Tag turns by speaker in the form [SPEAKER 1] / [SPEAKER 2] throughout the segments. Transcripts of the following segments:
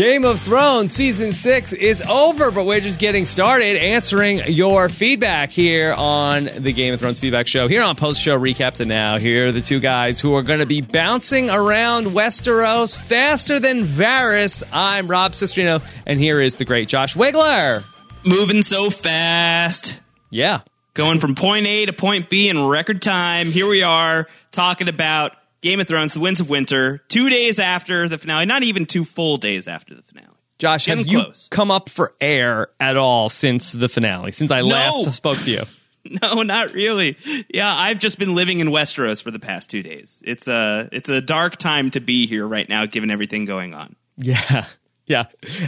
[SPEAKER 1] Game of Thrones season six is over, but we're just getting started answering your feedback here on the Game of Thrones feedback show. Here on post show recaps, and now here are the two guys who are going to be bouncing around Westeros faster than Varys. I'm Rob Cesternino, and here is the great Josh Wigler.
[SPEAKER 2] Moving so fast.
[SPEAKER 1] Yeah.
[SPEAKER 2] Going from point A to point B in record time. Here we are talking about Game of Thrones, The Winds of Winter, two days after the finale, not even two full days after the finale.
[SPEAKER 1] Josh,
[SPEAKER 2] Getting
[SPEAKER 1] have you
[SPEAKER 2] close.
[SPEAKER 1] come up for air at all since the finale, since I
[SPEAKER 2] No.
[SPEAKER 1] last spoke to you?
[SPEAKER 2] No, not really. Yeah, I've just been living in Westeros for the past two days. It's a it's a dark time to be here right now, given everything going on.
[SPEAKER 1] Yeah. Yeah,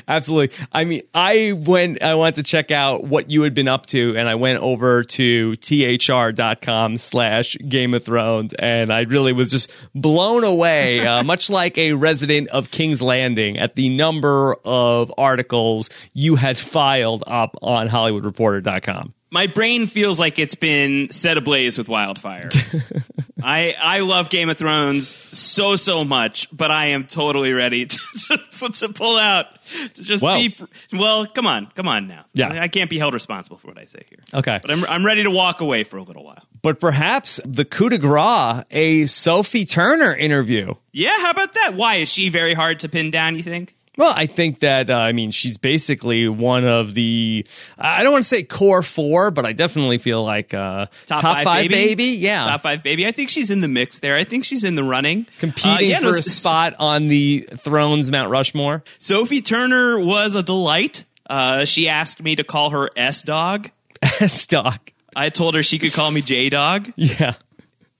[SPEAKER 1] absolutely. I mean, I went, I went to check out what you had been up to, and I went over to thr.com slash Game of Thrones, and I really was just blown away, uh, much like a resident of King's Landing, at the number of articles you had filed up on HollywoodReporter.com.
[SPEAKER 2] My brain feels like it's been set ablaze with wildfire. I I love Game of Thrones so so much, but I am totally ready to, to, to pull out to just
[SPEAKER 1] Well.
[SPEAKER 2] be. fr- Well, come on, come on now.
[SPEAKER 1] Yeah.
[SPEAKER 2] I can't be held responsible for what I say here.
[SPEAKER 1] Okay.
[SPEAKER 2] but I'm I'm ready to walk away for a little while.
[SPEAKER 1] But perhaps the coup de grace, a Sophie Turner interview.
[SPEAKER 2] Yeah, how about that? Why is she very hard to pin down? You think?
[SPEAKER 1] Well, I think that uh, I mean she's basically one of the I don't want to say core four, but I definitely feel like uh,
[SPEAKER 2] Top, five,
[SPEAKER 1] baby. Yeah,
[SPEAKER 2] top five baby. I think she's in the mix there. I think she's in the running,
[SPEAKER 1] competing
[SPEAKER 2] Uh, yeah,
[SPEAKER 1] for
[SPEAKER 2] no,
[SPEAKER 1] a spot on the Thrones Mount Rushmore.
[SPEAKER 2] Sophie Turner was a delight. Uh, she asked me to call her S Dog.
[SPEAKER 1] S Dog.
[SPEAKER 2] I told her she could call me J Dog.
[SPEAKER 1] Yeah.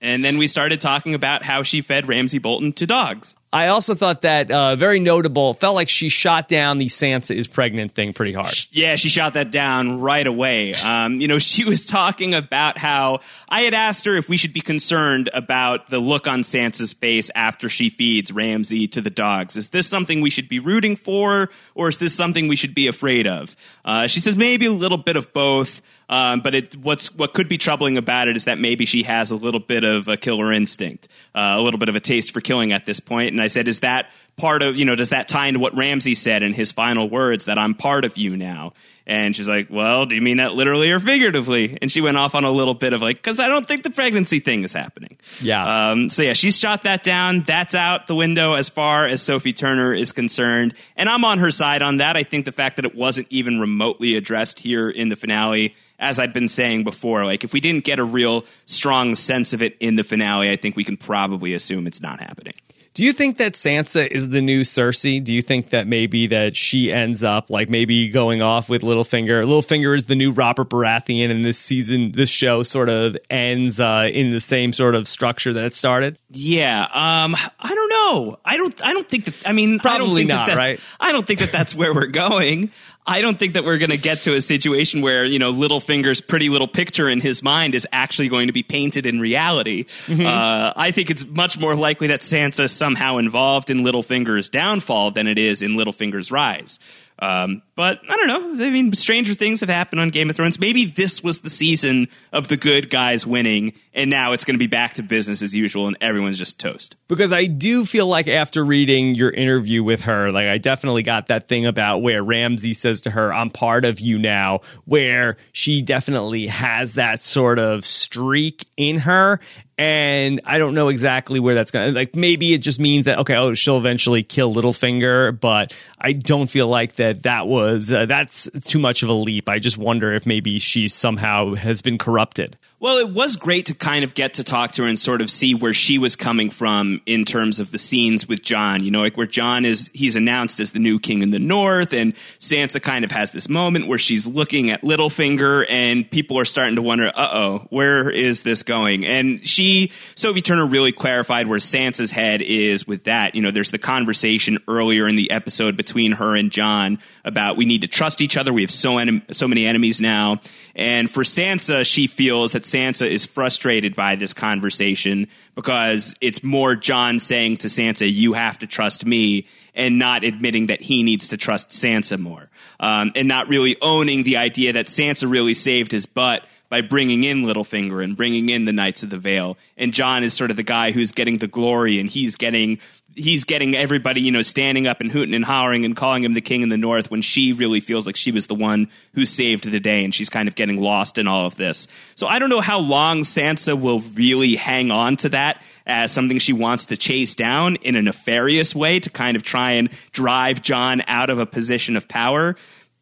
[SPEAKER 2] And then we started talking about how she fed Ramsay Bolton to dogs.
[SPEAKER 1] I also thought that uh, very notable. Felt like she shot down the Sansa is pregnant thing pretty hard.
[SPEAKER 2] Yeah, she shot that down right away. Um, you know, she was talking about how I had asked her if we should be concerned about the look on Sansa's face after she feeds Ramsey to the dogs. Is this something we should be rooting for, or is this something we should be afraid of? Uh, she says maybe a little bit of both. Um, but it, what's what could be troubling about it is that maybe she has a little bit of a killer instinct, uh, a little bit of a taste for killing at this point. And I said, is that part of you know? Does that tie into what Ramsay said in his final words that I'm part of you now? And she's like, well, do you mean that literally or figuratively? And she went off on a little bit of like, because I don't think the pregnancy thing is happening.
[SPEAKER 1] Yeah.
[SPEAKER 2] Um, so yeah, she's shot that down. That's out the window as far as Sophie Turner is concerned. And I'm on her side on that. I think the fact that it wasn't even remotely addressed here in the finale, as I've been saying before, like if we didn't get a real strong sense of it in the finale, I think we can probably assume it's not happening.
[SPEAKER 1] Do you think that Sansa is the new Cersei? Do you think that maybe that she ends up like maybe going off with Littlefinger? Littlefinger is the new Robert Baratheon, and this season, this show sort of ends uh, in the same sort of structure that it started.
[SPEAKER 2] Yeah, um, I don't know. I don't. I don't think that. I mean, I don't
[SPEAKER 1] Probably
[SPEAKER 2] think
[SPEAKER 1] not,
[SPEAKER 2] that that's,
[SPEAKER 1] right?
[SPEAKER 2] I don't think that that's where we're going. I don't think that we're going to get to a situation where you know Littlefinger's pretty little picture in his mind is actually going to be painted in reality.
[SPEAKER 1] Mm-hmm.
[SPEAKER 2] Uh, I think it's much more likely that Sansa's somehow involved in Littlefinger's downfall than it is in Littlefinger's rise. Um, but I don't know. I mean, stranger things have happened on Game of Thrones. Maybe this was the season of the good guys winning, and now it's going to be back to business as usual, and everyone's just toast.
[SPEAKER 1] because I do feel like after reading your interview with her, like I definitely got that thing about where Ramsay says to her, I'm part of you now, where she definitely has that sort of streak in her. And I don't know exactly where that's going to, like, maybe it just means that, okay, oh, she'll eventually kill Littlefinger, but I don't feel like that that was, uh, that's too much of a leap. I just wonder if maybe she somehow has been corrupted.
[SPEAKER 2] Well, it was great to kind of get to talk to her and sort of see where she was coming from in terms of the scenes with Jon. You know, like where Jon is, he's announced as the new king in the north, and Sansa kind of has this moment where she's looking at Littlefinger, and people are starting to wonder, uh oh, where is this going? And she, Sophie Turner, really clarified where Sansa's head is with that. You know, there's the conversation earlier in the episode between her and Jon about we need to trust each other. We have so, enem- so many enemies now. And for Sansa, she feels that Sansa is frustrated by this conversation because it's more Jon saying to Sansa, you have to trust me, and not admitting that he needs to trust Sansa more. Um, and not really owning the idea that Sansa really saved his butt by bringing in Littlefinger and bringing in the Knights of the Vale. And Jon is sort of the guy who's getting the glory and he's getting he's getting everybody, you know, standing up and hooting and hollering and calling him the king in the north when she really feels like she was the one who saved the day and she's kind of getting lost in all of this. So I don't know how long Sansa will really hang on to that as something she wants to chase down in a nefarious way to kind of try and drive Jon out of a position of power.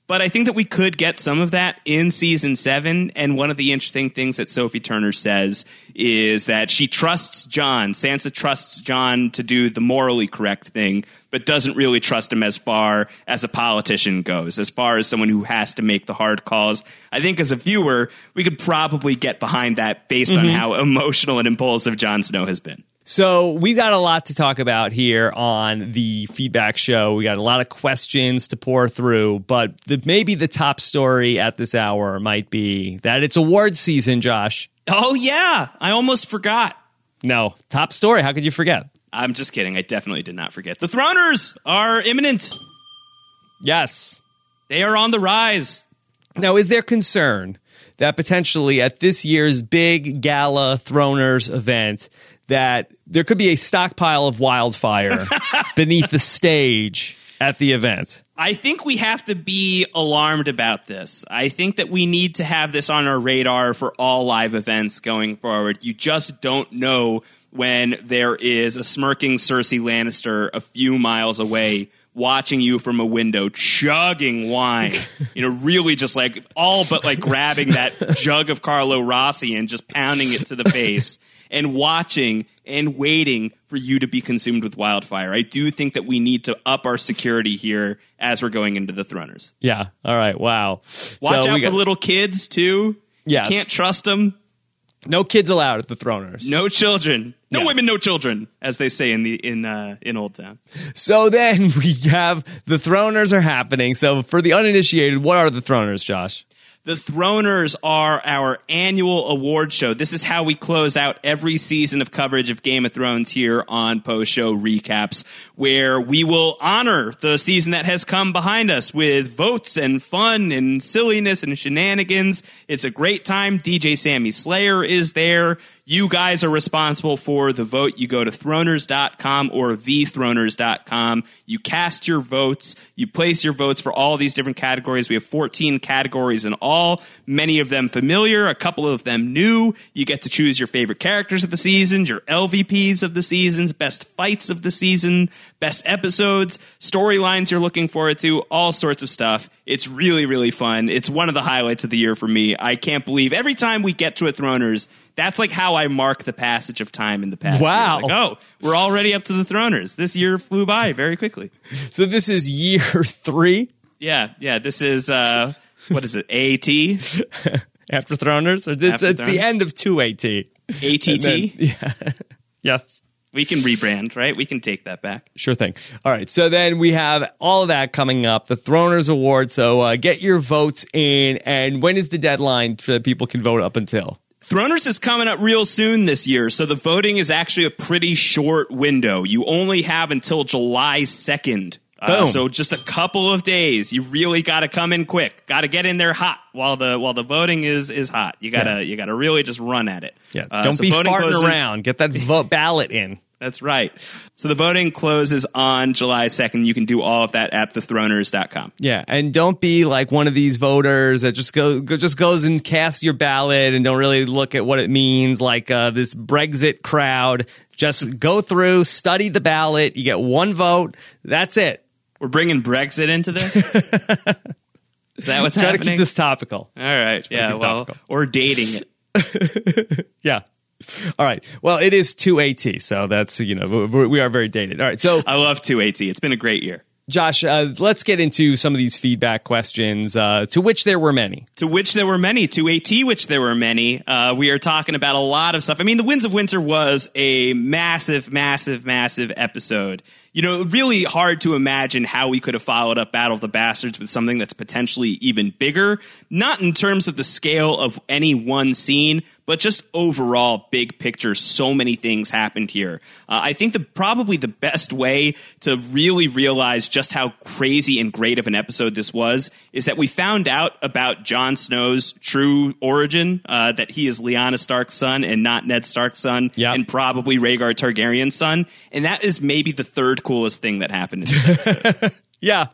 [SPEAKER 2] But I think that we could get some of that in season seven. And one of the interesting things that Sophie Turner says is that she trusts Jon. Sansa trusts Jon to do the morally correct thing, but doesn't really trust him as far as a politician goes, as far as someone who has to make the hard calls. I think as a viewer, we could probably get behind that based mm-hmm. on how emotional and impulsive Jon Snow has been.
[SPEAKER 1] So we've got a lot to talk about here on the feedback show. We got a lot of questions to pour through, but the, maybe the top story at this hour might be that it's awards season, Josh.
[SPEAKER 2] Oh yeah, I almost forgot.
[SPEAKER 1] No, top story. How could you forget?
[SPEAKER 2] I'm just kidding. I definitely did not forget. The Throners are imminent.
[SPEAKER 1] Yes,
[SPEAKER 2] they are on the rise.
[SPEAKER 1] Now, is there concern that potentially at this year's big gala Throners event? That there could be a stockpile of wildfire beneath the stage at the event.
[SPEAKER 2] I think we have to be alarmed about this. I think that we need to have this on our radar for all live events going forward. You just don't know when there is a smirking Cersei Lannister a few miles away watching you from a window chugging wine you know really just like all but like grabbing that jug of carlo rossi and just pounding it to the face and watching and waiting for you to be consumed with wildfire. I do think that we need to up our security here as we're going into the Throners.
[SPEAKER 1] Yeah. All right. Wow.
[SPEAKER 2] Watch so out got- for little kids too. Yeah. Can't trust them.
[SPEAKER 1] No kids allowed at the Throners.
[SPEAKER 2] No children. No yeah. women, no children, as they say in the in uh, in Oldtown.
[SPEAKER 1] So then we have the Throners are happening. So for the uninitiated, what are the Throners, Josh?
[SPEAKER 2] The Throners are our annual award show. This is how we close out every season of coverage of Game of Thrones here on post show recaps, where we will honor the season that has come behind us with votes and fun and silliness and shenanigans. It's a great time. DJ Sammy Slayer is there. You guys are responsible for the vote. You go to throners.com or thethroners.com. You cast your votes. You place your votes for all these different categories. We have 14 categories in all, many of them familiar, a couple of them new. You get to choose your favorite characters of the season, your LVPs of the seasons, best fights of the season, best episodes, storylines you're looking forward to, all sorts of stuff. It's really, really fun. It's one of the highlights of the year for me. I can't believe every time we get to a Throners, that's like how I mark the passage of time in the past.
[SPEAKER 1] Wow.
[SPEAKER 2] Like, oh, we're already up to the Throners. This year flew by very quickly.
[SPEAKER 1] So this is year three?
[SPEAKER 2] Yeah, yeah. This is, uh, what is it, AT?
[SPEAKER 1] After Throners? Or this, After it's Throners? the end of 2AT.
[SPEAKER 2] ATT? Then,
[SPEAKER 1] yeah. yes.
[SPEAKER 2] We can rebrand, right? We can take that back.
[SPEAKER 1] Sure thing. All right. So then we have all of that coming up, the Throners Award. So uh, get your votes in. And when is the deadline so that people can vote up until?
[SPEAKER 2] Throners is coming up real soon this year, so the voting is actually a pretty short window. You only have until July 2nd. Uh, so just a couple of days. You really got to come in quick. Got to get in there hot while the while the voting is is hot. You gotta yeah. you gotta really just run at it.
[SPEAKER 1] Yeah, uh, don't so be farting closes. around. Get that vote ballot in.
[SPEAKER 2] That's right. So the voting closes on July 2nd. You can do all of that at thethroners.com.
[SPEAKER 1] Yeah, and don't be like one of these voters that just go, just goes and casts your ballot and don't really look at what it means like uh, this Brexit crowd. Just go through, study the ballot, you get one vote. That's it.
[SPEAKER 2] We're bringing Brexit into this? Is that what's
[SPEAKER 1] Try
[SPEAKER 2] happening?
[SPEAKER 1] to keep this topical.
[SPEAKER 2] All right. Try yeah, well, topical. or dating
[SPEAKER 1] it. yeah. All right. Well, it is 2AT, so that's, you know, we are very dated. All right. So
[SPEAKER 2] I love 2AT. It's been a great year.
[SPEAKER 1] Josh, uh, let's get into some of these feedback questions, uh, to which there were many.
[SPEAKER 2] To which there were many. To AT, which there were many. Uh, we are talking about a lot of stuff. I mean, The Winds of Winter was a massive, massive, massive episode. You know, really hard to imagine how we could have followed up Battle of the Bastards with something that's potentially even bigger. Not in terms of the scale of any one scene, but just overall big picture. So many things happened here. Uh, I think the probably the best way to really realize just how crazy and great of an episode this was is that we found out about Jon Snow's true origin, uh, that he is Lyanna Stark's son and not Ned Stark's son,
[SPEAKER 1] Yep.
[SPEAKER 2] and probably Rhaegar Targaryen's son. And that is maybe the third coolest thing that happened in this episode.
[SPEAKER 1] Yeah.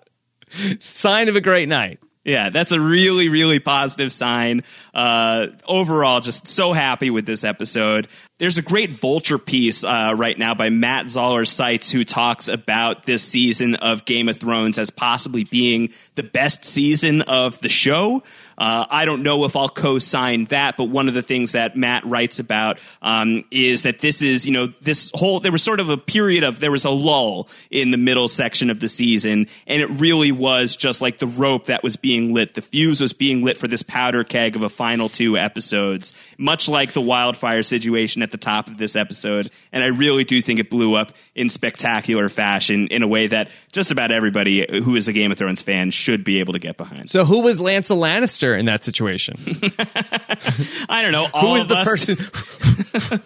[SPEAKER 1] Sign of a great night.
[SPEAKER 2] Yeah, that's a really, really positive sign. Uh, overall, just so happy with this episode. There's a great vulture piece uh, right now by Matt Zoller Seitz who talks about this season of Game of Thrones as possibly being the best season of the show. Uh, I don't know if I'll co-sign that, but one of the things that Matt writes about um, is that this is, you know, this whole there was sort of a period of there was a lull in the middle section of the season, and it really was just like the rope that was being lit. The fuse was being lit for this powder keg of a final two episodes, much like the wildfire situation at the top of this episode. And I really do think it blew up in spectacular fashion in a way that just about everybody who is a Game of Thrones fan should be able to get behind.
[SPEAKER 1] So who was Lancel Lannister in that situation?
[SPEAKER 2] I don't know.
[SPEAKER 1] Who
[SPEAKER 2] All
[SPEAKER 1] was
[SPEAKER 2] of
[SPEAKER 1] the
[SPEAKER 2] us,
[SPEAKER 1] person?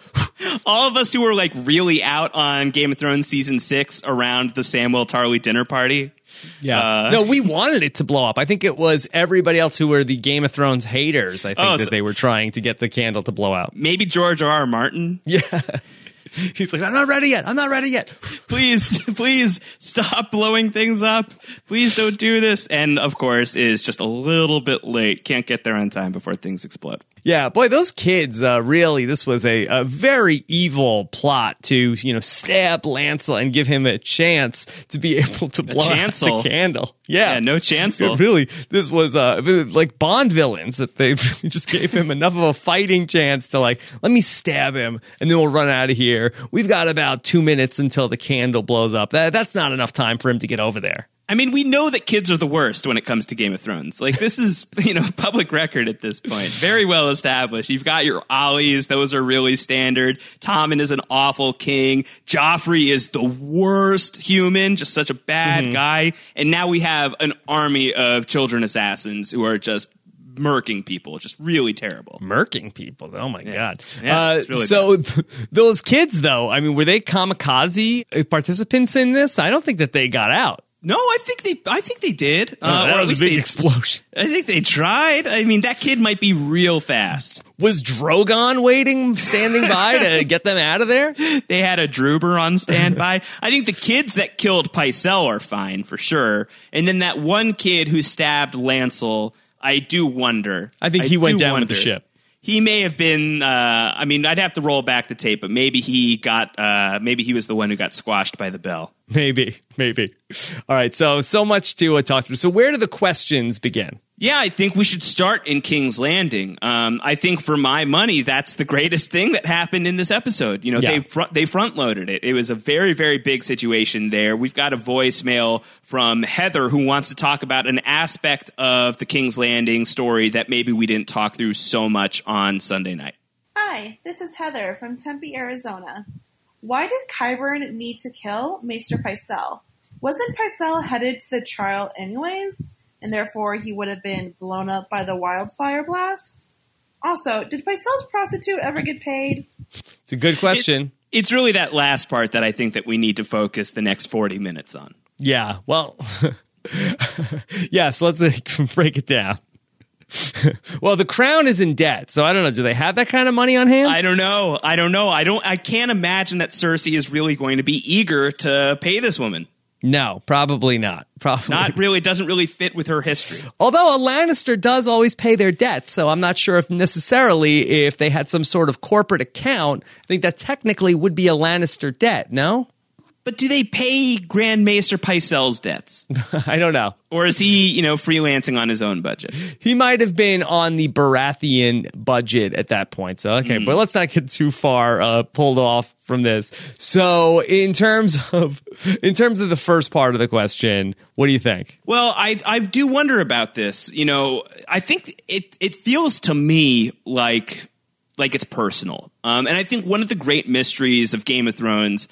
[SPEAKER 2] all of us who were like really out on Game of Thrones season six around the Samwell Tarly dinner party.
[SPEAKER 1] Yeah.
[SPEAKER 2] Uh,
[SPEAKER 1] no, we wanted it to blow up. I think it was everybody else who were the Game of Thrones haters. I think
[SPEAKER 2] Oh,
[SPEAKER 1] that
[SPEAKER 2] so-
[SPEAKER 1] they were trying to get the candle to blow out.
[SPEAKER 2] Maybe George R. R. Martin.
[SPEAKER 1] Yeah. He's like, I'm not ready yet. I'm not ready yet.
[SPEAKER 2] Please, please stop blowing things up. Please don't do this. And of course, is just a little bit late. Can't get there on time before things explode.
[SPEAKER 1] Yeah, boy, those kids uh, really. This was a, a very evil plot to you know stab Lancel and give him a chance to be able to blow out the candle. Yeah,
[SPEAKER 2] Yeah, no chancel.
[SPEAKER 1] It really, this was uh, like Bond villains that they just gave him enough of a fighting chance to like, let me stab him and then we'll run out of here. We've got about two minutes until the candle blows up. That that's not enough time for him to get over there.
[SPEAKER 2] I mean, we know that kids are the worst when it comes to Game of Thrones. Like this is, you know, public record at this point. Very well established. You've got your Ollies; those are really standard. Tommen is an awful king. Joffrey is the worst human, just such a bad guy. And now we have an army of children assassins who are just murking people. Just really terrible.
[SPEAKER 1] murking people. Oh my god!
[SPEAKER 2] Yeah,
[SPEAKER 1] uh,
[SPEAKER 2] really
[SPEAKER 1] so th- those kids, though, I mean, were they kamikaze participants in this? I don't think that they got out.
[SPEAKER 2] No, I think they. I think they did. Uh,
[SPEAKER 1] that
[SPEAKER 2] or at
[SPEAKER 1] was
[SPEAKER 2] least
[SPEAKER 1] a big
[SPEAKER 2] they.
[SPEAKER 1] explosion.
[SPEAKER 2] I think they tried. I mean, that kid might be real fast.
[SPEAKER 1] Was Drogon waiting, standing by to get them out of there?
[SPEAKER 2] They had a Druber on standby. I think the kids that killed Pycelle are fine for sure. And then that one kid who stabbed Lancel, I do wonder.
[SPEAKER 1] I think he went
[SPEAKER 2] do
[SPEAKER 1] down with the ship.
[SPEAKER 2] He may have been. Uh, I mean, I'd have to roll back the tape, but maybe he got. Uh, maybe he was the one who got squashed by the bell.
[SPEAKER 1] Maybe, maybe. All right, so so much to uh, talk through. So where do the questions begin?
[SPEAKER 2] Yeah, I think we should start in King's Landing. Um, I think for my money, that's the greatest thing that happened in this episode. You know,
[SPEAKER 1] Yeah.
[SPEAKER 2] they front, they front loaded it. It was a very very big situation there. We've got a voicemail from Heather who wants to talk about an aspect of the King's Landing story that maybe we didn't talk through so much on Sunday night.
[SPEAKER 3] Hi, this is Heather from Tempe, Arizona. Why did Qyburn need to kill Maester Pycelle? Wasn't Pycelle headed to the trial anyways, and therefore he would have been blown up by the wildfire blast? Also, did Pycelle's prostitute ever get paid?
[SPEAKER 1] It's a good question.
[SPEAKER 2] It's really that last part that I think that we need to focus the next forty minutes on.
[SPEAKER 1] yeah. Well, yes. let's uh, break it down. well, the crown is in debt, so I don't know. Do they have that kind of money on hand?
[SPEAKER 2] I don't know. I don't know. I don't. I can't imagine that Cersei is really going to be eager to pay this woman.
[SPEAKER 1] No, probably not. Probably
[SPEAKER 2] Not really. Doesn't really fit with her history.
[SPEAKER 1] Although a Lannister does always pay their debts, so I'm not sure if necessarily if they had some sort of corporate account, I think that technically would be a Lannister debt, no?
[SPEAKER 2] But do they pay Grand Maester Pycelle's debts,
[SPEAKER 1] I don't know.
[SPEAKER 2] or is he, you know, freelancing on his own budget?
[SPEAKER 1] He might have been on the Baratheon budget at that point. So okay, but let's not get too far uh, pulled off from this. So in terms of in terms of the first part of the question, what do you think?
[SPEAKER 2] Well, I I do wonder about this. You know, I think it it feels to me like like it's personal. Um, and I think one of the great mysteries of Game of Thrones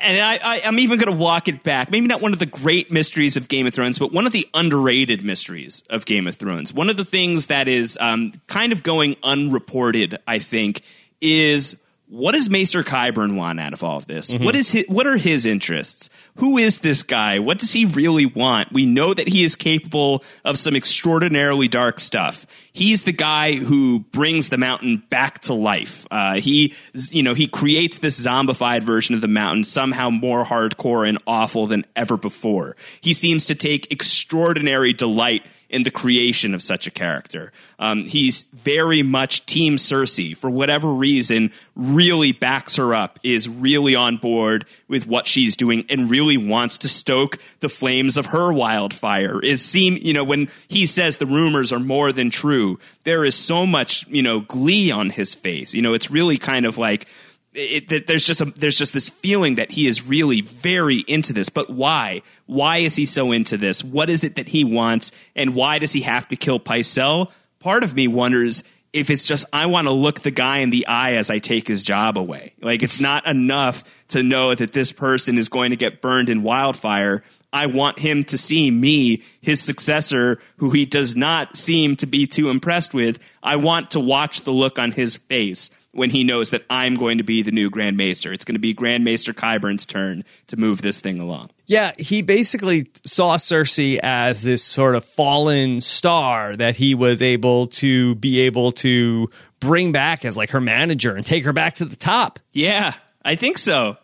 [SPEAKER 2] and I, I, I'm even going to walk it back. Maybe not one of the great mysteries of Game of Thrones, but one of the underrated mysteries of Game of Thrones. One of the things that is um, kind of going unreported, I think, is what does Maester Qyburn want out of all of this?
[SPEAKER 1] Mm-hmm.
[SPEAKER 2] What is his, what are his interests? Who is this guy? What does he really want? We know that he is capable of some extraordinarily dark stuff. He's the guy who brings the mountain back to life. Uh, he, you know, he creates this zombified version of the mountain somehow more hardcore and awful than ever before. He seems to take extraordinary delight in the creation of such a character. Um, he's very much Team Cersei for whatever reason. Really backs her up, is really on board with what she's doing, and really wants to stoke the flames of her wildfire. Is seem you know when he says the rumors are more than true, there is so much you know glee on his face. You know, it's really kind of like it, it, there's just a, there's just this feeling that he is really very into this. But why? Why is he so into this? What is it that he wants, and why does he have to kill Pycelle? Part of me wonders if it's just I want to look the guy in the eye as I take his job away. Like it's not enough to know that this person is going to get burned in wildfire. I want him to see me, his successor, who he does not seem to be too impressed with. I want to watch the look on his face when he knows that I'm going to be the new Grand Maester. It's going to be Grand Maester Qyburn's turn to move this thing along.
[SPEAKER 1] Yeah, he basically saw Cersei as this sort of fallen star that he was able to be able to bring back as like her manager and take her back to the top.
[SPEAKER 2] Yeah, I think so.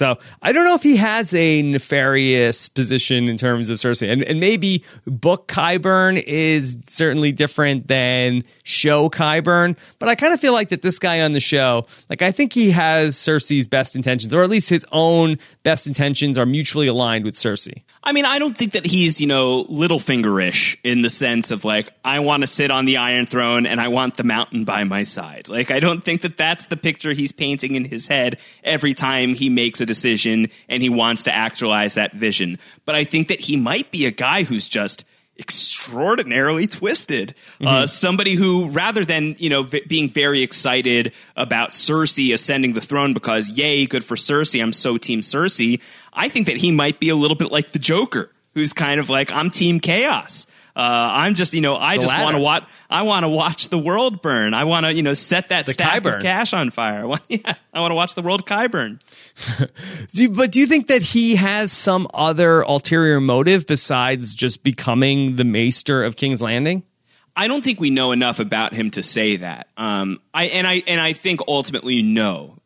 [SPEAKER 1] So I don't know if he has a nefarious position in terms of Cersei, and, and maybe book Qyburn is certainly different than show Qyburn. But I kind of feel like that this guy on the show, like I think he has Cersei's best intentions, or at least his own best intentions are mutually aligned with Cersei.
[SPEAKER 2] I mean, I don't think that he's, you know, Littlefingerish in the sense of like, I want to sit on the Iron Throne and I want the mountain by my side. Like, I don't think that that's the picture he's painting in his head every time he makes a decision and he wants to actualize that vision. But I think that he might be a guy who's just extraordinarily twisted. Uh, somebody who, rather than you know v- being very excited about Cersei ascending the throne because yay, good for Cersei, I'm so team Cersei. I think that he might be a little bit like the Joker, who's kind of like I'm team chaos. Uh, I'm just, you know, I
[SPEAKER 1] The
[SPEAKER 2] just want to watch. I want to watch the world burn. I want to, you know, set that
[SPEAKER 1] The
[SPEAKER 2] stack of cash on fire. I want- yeah, I want to watch the world Kai burn.
[SPEAKER 1] But do you think that he has some other ulterior motive besides just becoming the maester of King's Landing?
[SPEAKER 2] I don't think we know enough about him to say that. Um, I and I and I think ultimately no.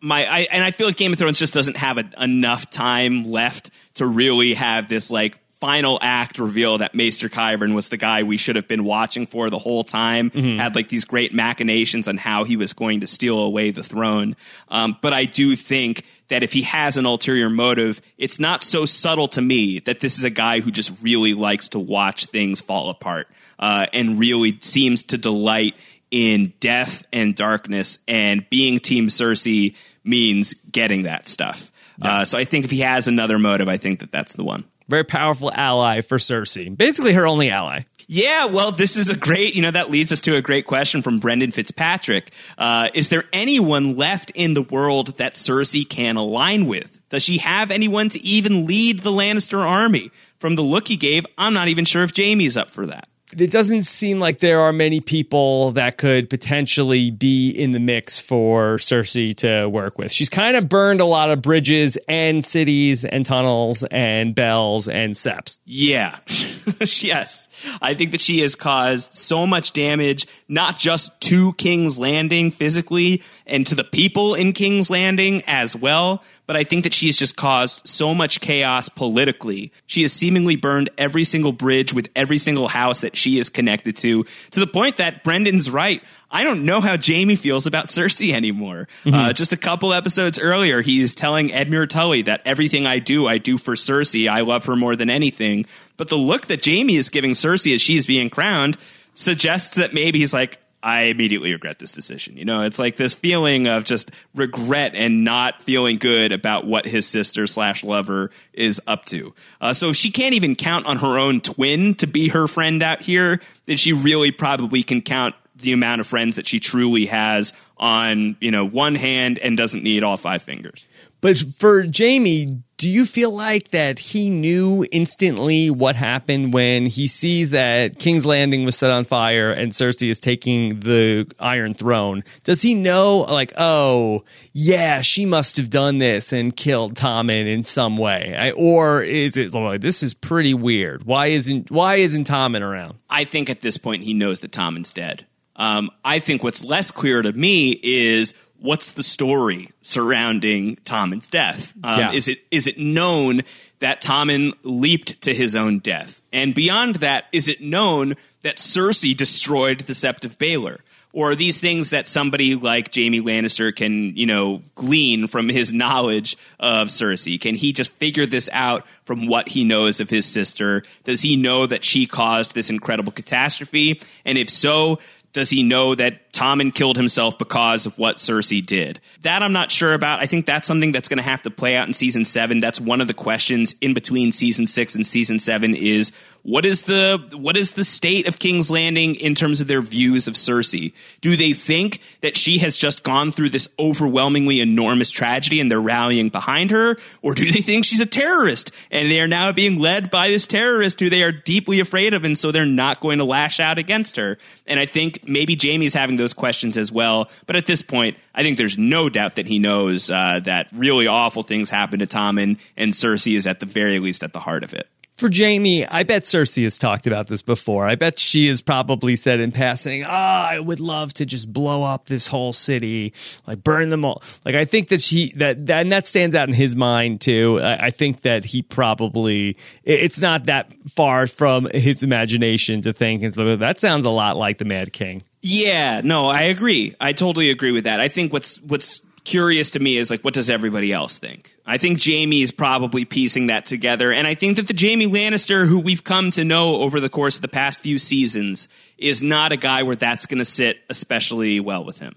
[SPEAKER 2] My I and I feel like Game of Thrones just doesn't have a, enough time left to really have this like final act reveal that Maester Qyburn was the guy we should have been watching for the whole time. Had like these great machinations on how he was going to steal away the throne. Um, but I do think that if he has an ulterior motive, it's not so subtle to me that this is a guy who just really likes to watch things fall apart uh, and really seems to delight in death and darkness. And being Team Cersei means getting that stuff. Uh, so I think if he has another motive, I think that that's the one.
[SPEAKER 1] Very powerful ally for Cersei, basically her only ally.
[SPEAKER 2] Yeah, well, this is a great, you know, that leads us to a great question from Brendan Fitzpatrick. Uh, is there anyone left in the world that Cersei can align with? Does she have anyone to even lead the Lannister army? From the look he gave, I'm not even sure if Jaime's up for that.
[SPEAKER 1] It doesn't seem like there are many people that could potentially be in the mix for Cersei to work with. She's kind of burned a lot of bridges and cities and tunnels and bells and seps.
[SPEAKER 2] Yeah. yes. I think that she has caused so much damage, not just to King's Landing physically and to the people in King's Landing as well, but I think that she has just caused so much chaos politically. She has seemingly burned every single bridge with every single house that she is connected to, to the point that Brendan's right. I don't know how Jaime feels about Cersei anymore. Uh, just a couple episodes earlier, he's telling Edmure Tully that everything I do, I do for Cersei. I love her more than anything. But the look that Jaime is giving Cersei as she's being crowned suggests that maybe he's like, I immediately regret this decision. You know, it's like this feeling of just regret and not feeling good about what his sister slash lover is up to. Uh, so if she can't even count on her own twin to be her friend out here, then she really probably can count the amount of friends that she truly has on, you know, one hand and doesn't need all five fingers.
[SPEAKER 1] But for Jaime, do you feel like that he knew instantly what happened when he sees that King's Landing was set on fire and Cersei is taking the Iron Throne? Does he know, like, oh, yeah, she must have done this and killed Tommen in some way, I, or is it like this is pretty weird? Why isn't why isn't Tommen around?
[SPEAKER 2] I think at this point he knows that Tommen's dead. Um, I think what's less clear to me is what's the story surrounding Tommen's death? Um,
[SPEAKER 1] Yeah.
[SPEAKER 2] Is it is it known that Tommen leaped to his own death? And beyond that, is it known that Cersei destroyed the Sept of Baelor? Or are these things that somebody like Jaime Lannister can, you know, glean from his knowledge of Cersei? Can he just figure this out from what he knows of his sister? Does he know that she caused this incredible catastrophe? And if so, does he know that Tommen killed himself because of what Cersei did? That I'm not sure about. I think that's something that's going to have to play out in season seven. That's one of the questions in between season six and season seven is what is the what is the state of King's Landing in terms of their views of Cersei? Do they think that she has just gone through this overwhelmingly enormous tragedy and they're rallying behind her, or do they think she's a terrorist and they are now being led by this terrorist who they are deeply afraid of, and so they're not going to lash out against her? And I think maybe Jaime's having those questions as well. But at this point, I think there's no doubt that he knows uh, that really awful things happen to Tommen, and Cersei is at the very least at the heart of it.
[SPEAKER 1] For Jaime, I bet Cersei has talked about this before. I bet she has probably said in passing, "Ah, I would love to just blow up this whole city, like burn them all." Like I think that she that, that and that stands out in his mind too. I, I think that he probably it's not that far from his imagination to think that sounds a lot like the Mad King.
[SPEAKER 2] Yeah, no, I agree. I totally agree with that. I think what's what's curious to me is like what does everybody else think? I think Jaime is probably piecing that together and I think that the Jaime Lannister who we've come to know over the course of the past few seasons is not a guy where that's going to sit especially well with him.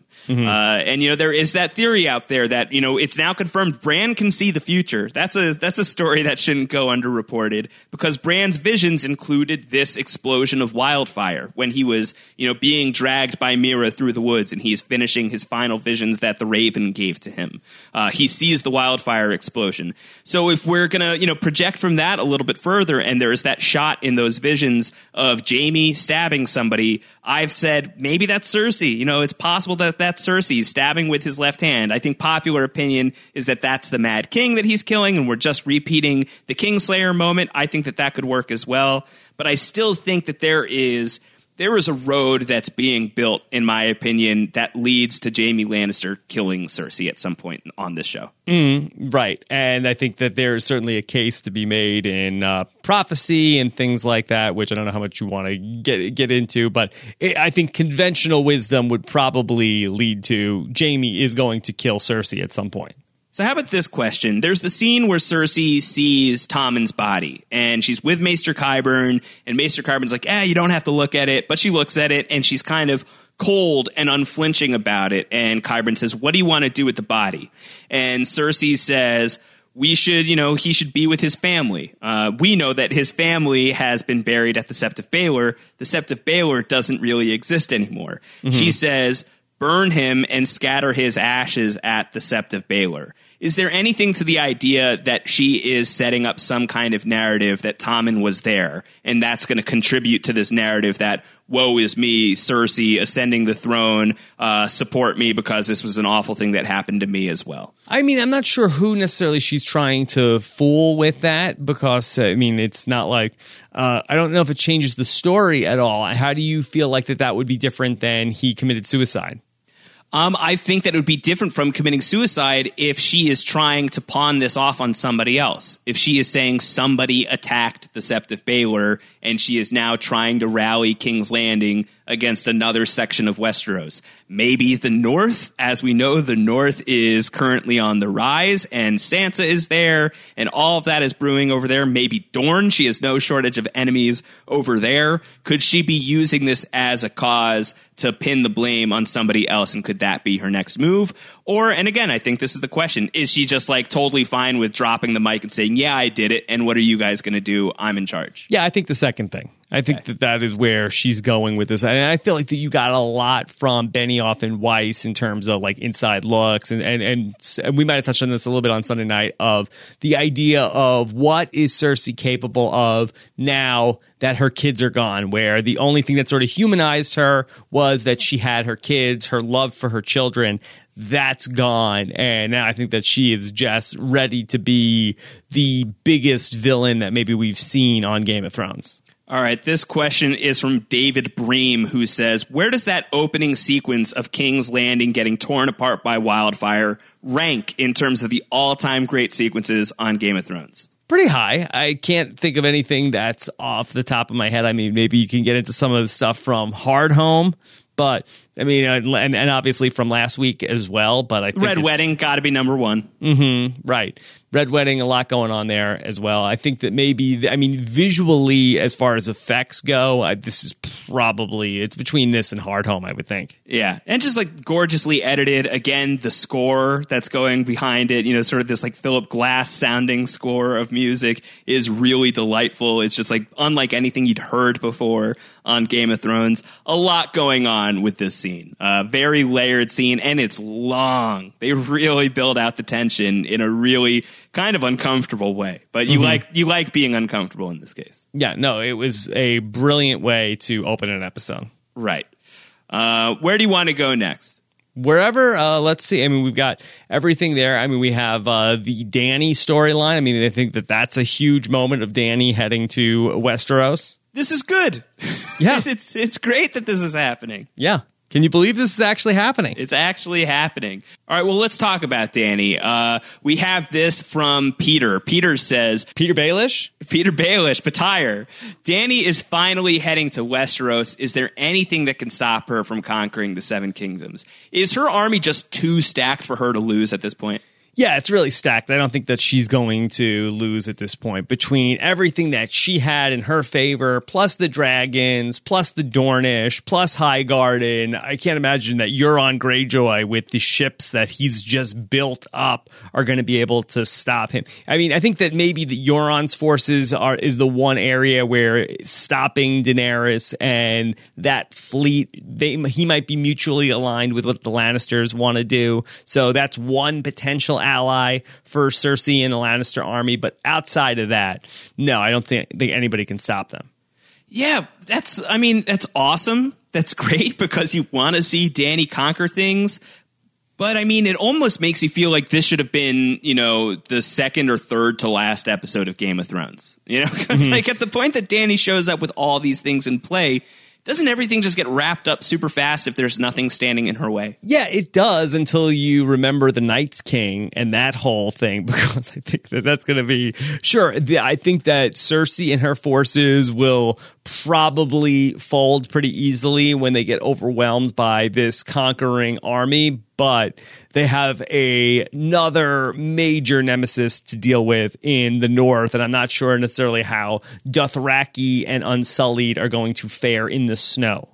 [SPEAKER 2] Uh, and you know there is that theory out there that you know it's now confirmed Bran can see the future. That's a that's a story that shouldn't go underreported because Bran's visions included this explosion of wildfire when he was you know being dragged by Meera through the woods and he's finishing his final visions that the Raven gave to him. Uh, he sees the wildfire explosion. So if we're gonna you know project from that a little bit further and there is that shot in those visions of Jaime stabbing somebody, I've said maybe that's Cersei. You know, it's possible that that's Cersei stabbing with his left hand. I think popular opinion is that that's the Mad King that he's killing, and we're just repeating the Kingslayer moment. I think that that could work as well, but I still think that there is there is a road that's being built, in my opinion, that leads to Jaime Lannister killing Cersei at some point on this show.
[SPEAKER 1] Right. And I think that there is certainly a case to be made in uh, prophecy and things like that, which I don't know how much you want to get get into, but it, I think conventional wisdom would probably lead to Jaime is going to kill Cersei at some point.
[SPEAKER 2] So how about this question? There's the scene where Cersei sees Tommen's body, and she's with Maester Qyburn, and Maester Qyburn's like, "Eh, you don't have to look at it," but she looks at it, and she's kind of cold and unflinching about it. And Qyburn says, "What do you want to do with the body?" And Cersei says. We should, you know, he should be with his family. Uh, we know that his family has been buried at the Sept of Baelor. The Sept of Baelor doesn't really exist anymore. She says, burn him and scatter his ashes at the Sept of Baelor. Is there anything to the idea that she is setting up some kind of narrative that Tommen was there, and that's going to contribute to this narrative that woe is me, Cersei ascending the throne, uh, support me because this was an awful thing that happened to me as well.
[SPEAKER 1] I mean, I'm not sure who necessarily she's trying to fool with that because, I mean, it's not like, uh, I don't know if it changes the story at all. How do you feel like that that would be different than he committed suicide?
[SPEAKER 2] Um, I think that it would be different from committing suicide if she is trying to pawn this off on somebody else. If she is saying somebody attacked the Sept of Baelor and she is now trying to rally King's Landing against another section of Westeros. Maybe the North, as we know, the North is currently on the rise and Sansa is there and all of that is brewing over there. Maybe Dorne, she has no shortage of enemies over there. Could she be using this as a cause to pin the blame on somebody else and could that be her next move? Or and again i think this is the question is she just like totally fine with dropping the mic and saying yeah i did it and what are you guys going to do? I'm in charge.
[SPEAKER 1] Yeah, I think the second thing. I think that that is where she's going with this, and I feel like that you got a lot from Benioff and Weiss in terms of like inside looks, and and and we might have touched on this a little bit on Sunday night of the idea of what is Cersei capable of now that her kids are gone, where the only thing that sort of humanized her was that she had her kids, her love for her children. That's gone. And now I think that she is just ready to be the biggest villain that maybe we've seen on Game of Thrones.
[SPEAKER 2] All right, this question is from David Bream, who says, Where does that opening sequence of King's Landing getting torn apart by wildfire rank in terms of the all time great sequences on Game of Thrones?
[SPEAKER 1] Pretty high. I can't think of anything that's off the top of my head. I mean, maybe you can get into some of the stuff from Hardhome, but I mean, uh, and, and obviously from last week as well. But I think
[SPEAKER 2] Red Wedding, got to be number one.
[SPEAKER 1] right? Red Wedding, a lot going on there as well. I think that maybe, I mean, visually, as far as effects go, I, this is probably it's between this and Hardhome. I would think.
[SPEAKER 2] Yeah, and just like gorgeously edited. Again, the score that's going behind it, you know, sort of this like Philip Glass sounding score of music is really delightful. It's just like unlike anything you'd heard before on Game of Thrones. A lot going on with this scene. Uh, very layered scene, and it's long. They really build out the tension in a really kind of uncomfortable way. But you like you like being uncomfortable in this case,
[SPEAKER 1] Yeah, no, it was a brilliant way to open an episode.
[SPEAKER 2] right? Uh, where do you want to go next?
[SPEAKER 1] wherever uh, let's see i mean we've got everything there i mean we have uh, the dany storyline i mean i think that that's a huge moment of dany heading to westeros
[SPEAKER 2] This is good.
[SPEAKER 1] Yeah.
[SPEAKER 2] it's it's great that this is happening.
[SPEAKER 1] yeah can you believe this is actually happening
[SPEAKER 2] It's actually happening. All right, well, let's talk about Dany. Uh, we have this from Peter. Peter says,
[SPEAKER 1] peter baelish
[SPEAKER 2] Peter Baelish, Batire. Dany is finally heading to Westeros. Is there anything that can stop her from conquering the Seven Kingdoms? Is her army just too stacked for her to lose at this point?
[SPEAKER 1] Yeah, it's really stacked. I don't think that she's going to lose at this point. Between everything that she had in her favor, plus the dragons, plus the Dornish, plus Highgarden, I can't imagine that Euron Greyjoy with the ships that he's just built up are going to be able to stop him. I mean, I think that maybe the Euron's forces are is the one area where stopping Daenerys and that fleet, they he might be mutually aligned with what the Lannisters want to do. So that's one potential ally for Cersei and the Lannister army. But outside of that, no, I don't think anybody can stop them.
[SPEAKER 2] Yeah, that's, I mean, that's awesome. That's great because you want to see Dany conquer things. But I mean, it almost makes you feel like this should have been, you know, the second or third to last episode of Game of Thrones. You know, 'Cause, mm-hmm. like at the point that Dany shows up with all these things in play, doesn't everything just get wrapped up super fast if there's nothing standing in her way?
[SPEAKER 1] Yeah, it does until you remember the Night's King and that whole thing, because I think that that's going to be sure. The, I think that Cersei and her forces will probably fold pretty easily when they get overwhelmed by this conquering army, but they have a, another major nemesis to deal with in the north, and I'm not sure necessarily how Dothraki and Unsullied are going to fare in the snow.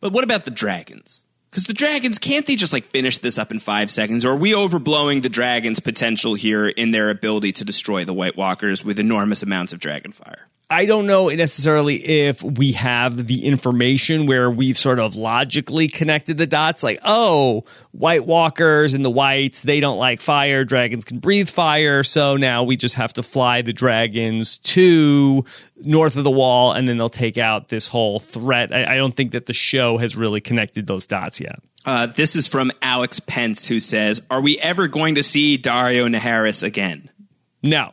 [SPEAKER 2] But what about the dragons? Because the dragons, can't they just like finish this up in five seconds? Or are we overblowing the dragons' potential here in their ability to destroy the White Walkers with enormous amounts of dragon fire?
[SPEAKER 1] I don't know necessarily if we have the information where we've sort of logically connected the dots. Like, oh, White Walkers and the Whites, they don't like fire. Dragons can breathe fire. So now we just have to fly the dragons to north of the wall and then they'll take out this whole threat. I, I don't think that the show has really connected those dots yet.
[SPEAKER 2] Uh, this is from Alex Pence, who says, Are we ever going to see Daario Naharis again?
[SPEAKER 1] No.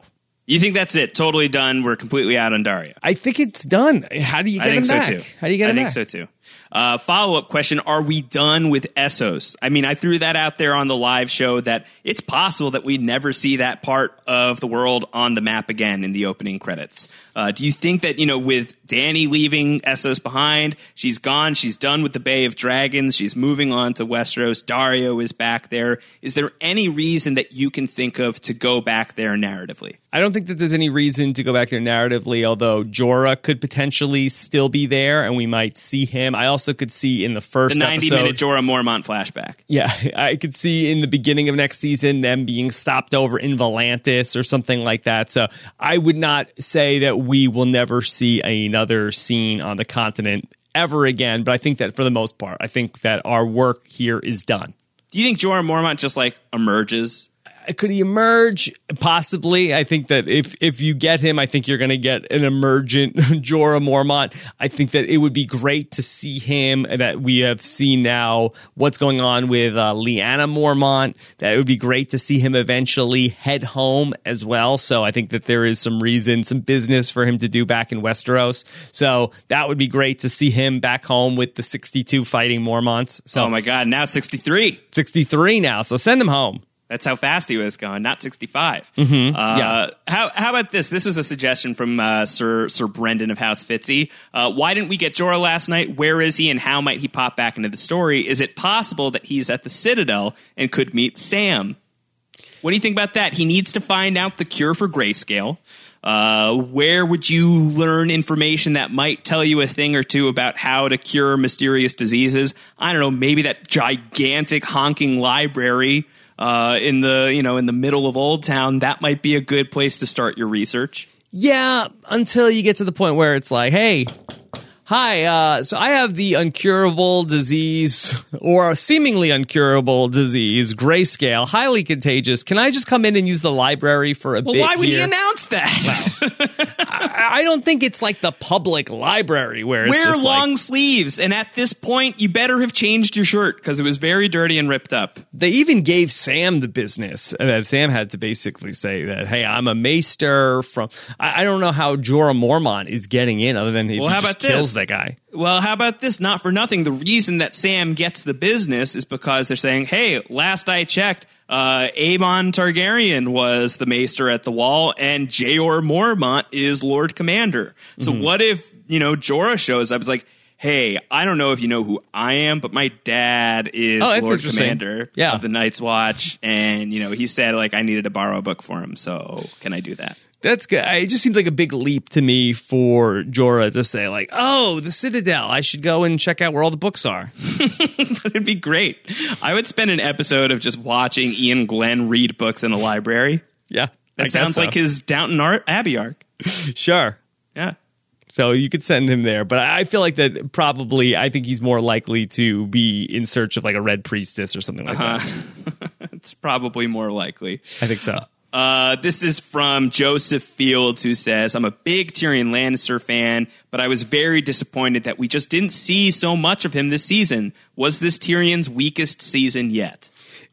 [SPEAKER 2] You think that's it? Totally done. We're completely out on Daario.
[SPEAKER 1] I think it's done. How do you get it?
[SPEAKER 2] I think so
[SPEAKER 1] back?
[SPEAKER 2] too.
[SPEAKER 1] How do you get
[SPEAKER 2] it?
[SPEAKER 1] I
[SPEAKER 2] think
[SPEAKER 1] back?
[SPEAKER 2] so too. Uh, Follow up question: Are we done with Essos? I mean, I threw that out there on the live show that it's possible that we never see that part of the world on the map again in the opening credits. Uh, do you think that you know, with Dany leaving Essos behind, she's gone, she's done with the Bay of Dragons, she's moving on to Westeros. Daario is back there. Is there any reason that you can think of to go back there narratively?
[SPEAKER 1] I don't think that there's any reason to go back there narratively, although Jorah could potentially still be there and we might see him. I also could see in the first
[SPEAKER 2] The 90
[SPEAKER 1] episode,
[SPEAKER 2] minute Jorah Mormont flashback.
[SPEAKER 1] yeah, I could see in the beginning of next season them being stopped over in Volantis or something like that. So I would not say that we will never see another scene on the continent ever again. But I think that for the most part, I think that our work here is done.
[SPEAKER 2] Do you think Jorah Mormont just like emerges?
[SPEAKER 1] Could he emerge? Possibly. I think that if if you get him, I think you're going to get an emergent Jorah Mormont. I think that it would be great to see him. That we have seen now what's going on with uh, Lyanna Mormont. That it would be great to see him eventually head home as well. So I think that there is some reason, some business for him to do back in Westeros. So that would be great to see him back home with the 62 fighting Mormonts. So
[SPEAKER 2] Oh my God, now 63.
[SPEAKER 1] 63 now. So send him home.
[SPEAKER 2] That's how fast he was going, not 65.
[SPEAKER 1] Mm-hmm.
[SPEAKER 2] Uh,
[SPEAKER 1] yeah.
[SPEAKER 2] How, how about this? This is a suggestion from uh, Sir Sir Brendan of House Fitzy. Uh, why didn't we get Jorah last night? Where is he, and how might he pop back into the story? Is it possible that he's at the Citadel and could meet Sam? What do you think about that? He needs to find out the cure for grayscale. Uh, where would you learn information that might tell you a thing or two about how to cure mysterious diseases? I don't know, maybe that gigantic honking library uh, in the you know in the middle of Oldtown. That might be a good place to start your research.
[SPEAKER 1] Yeah, until you get to the point where it's like, hey, hi, uh, so I have the uncurable disease or seemingly uncurable disease, grayscale, highly contagious. Can I just come in and use the library for a
[SPEAKER 2] Well,
[SPEAKER 1] bit?
[SPEAKER 2] why would he announce that?
[SPEAKER 1] I I don't think it's like the public library where it's
[SPEAKER 2] Wear long
[SPEAKER 1] like,
[SPEAKER 2] sleeves, and at this point, you better have changed your shirt because it was very dirty and ripped up.
[SPEAKER 1] they even gave Sam the business and that Sam had to basically say that, hey, I'm a maester from. I, I don't know how Jorah Mormont is getting in other than
[SPEAKER 2] Well,
[SPEAKER 1] he just
[SPEAKER 2] about this?
[SPEAKER 1] That guy.
[SPEAKER 2] Well, how about this? Not for nothing. The reason that Sam gets the business is because they're saying, hey, last I checked, uh, Aemon Targaryen was the maester at the wall and Jeor Mormont is Lord Commander. So
[SPEAKER 1] Mm-hmm.
[SPEAKER 2] what if, you know, Jorah shows up? It's like, hey, I don't know if you know who I am, but my dad is
[SPEAKER 1] Oh,
[SPEAKER 2] Lord. Commander
[SPEAKER 1] Yeah.
[SPEAKER 2] of the Night's Watch. And, you know, he said, like, I needed to borrow a book for him. So can I do that?
[SPEAKER 1] That's good. It just seems like a big leap to me for Jorah to say, like, "Oh, the Citadel. I should go and check out where all the books are."
[SPEAKER 2] It'd be great. I would spend an episode of just watching Iain Glen read books in a library.
[SPEAKER 1] Yeah,
[SPEAKER 2] That
[SPEAKER 1] guess
[SPEAKER 2] sounds
[SPEAKER 1] so.
[SPEAKER 2] like his Downton Abbey arc.
[SPEAKER 1] Sure.
[SPEAKER 2] Yeah.
[SPEAKER 1] So you could send him there, but I feel like that probably. I think he's more likely to be in search of like a red priestess or something like uh-huh. that.
[SPEAKER 2] It's probably more likely.
[SPEAKER 1] I think so.
[SPEAKER 2] Uh, this is from Joseph Fields, who says, I'm a big Tyrion Lannister fan, but I was very disappointed that we just didn't see so much of him this season. Was this Tyrion's weakest season yet?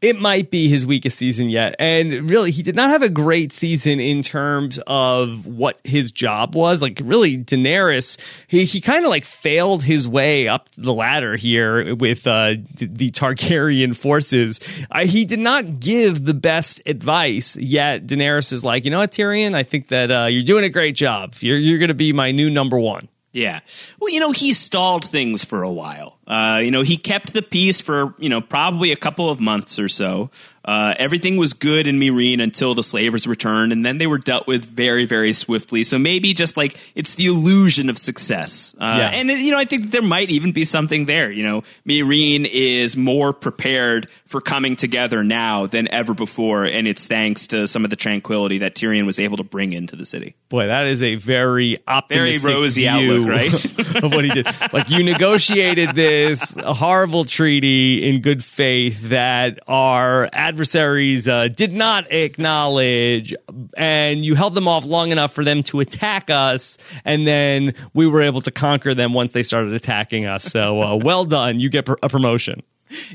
[SPEAKER 1] It might be his weakest season yet. And really, he did not have a great season in terms of what his job was. Like, really, Daenerys, he, he kind of like failed his way up the ladder here with uh, the, Targaryen forces. Uh, he did not give the best advice, yet Daenerys is like, you know what, Tyrion, I think that uh, you're doing a great job. You're, you're going to be my new number one.
[SPEAKER 2] Yeah. Well, you know, he stalled things for a while. Uh, you know, he kept the peace for, you know, probably a couple of months or so. Uh, everything was good in Meereen until the slavers returned, and then they were dealt with very, very swiftly. So maybe just like it's the illusion of success. Uh,
[SPEAKER 1] Yeah.
[SPEAKER 2] And, you know, I think that there might even be something there. You know, Meereen is more prepared for coming together now than ever before, and it's thanks to some of the tranquility that Tyrion was able to bring into the city.
[SPEAKER 1] Boy, that is a very optimistic very
[SPEAKER 2] rosy
[SPEAKER 1] view
[SPEAKER 2] outlook, right?
[SPEAKER 1] of what he did. Like you negotiated this horrible treaty in good faith that our adversaries uh, did not acknowledge, and you held them off long enough for them to attack us, and then we were able to conquer them once they started attacking us. So uh, well done, you get pr- a promotion.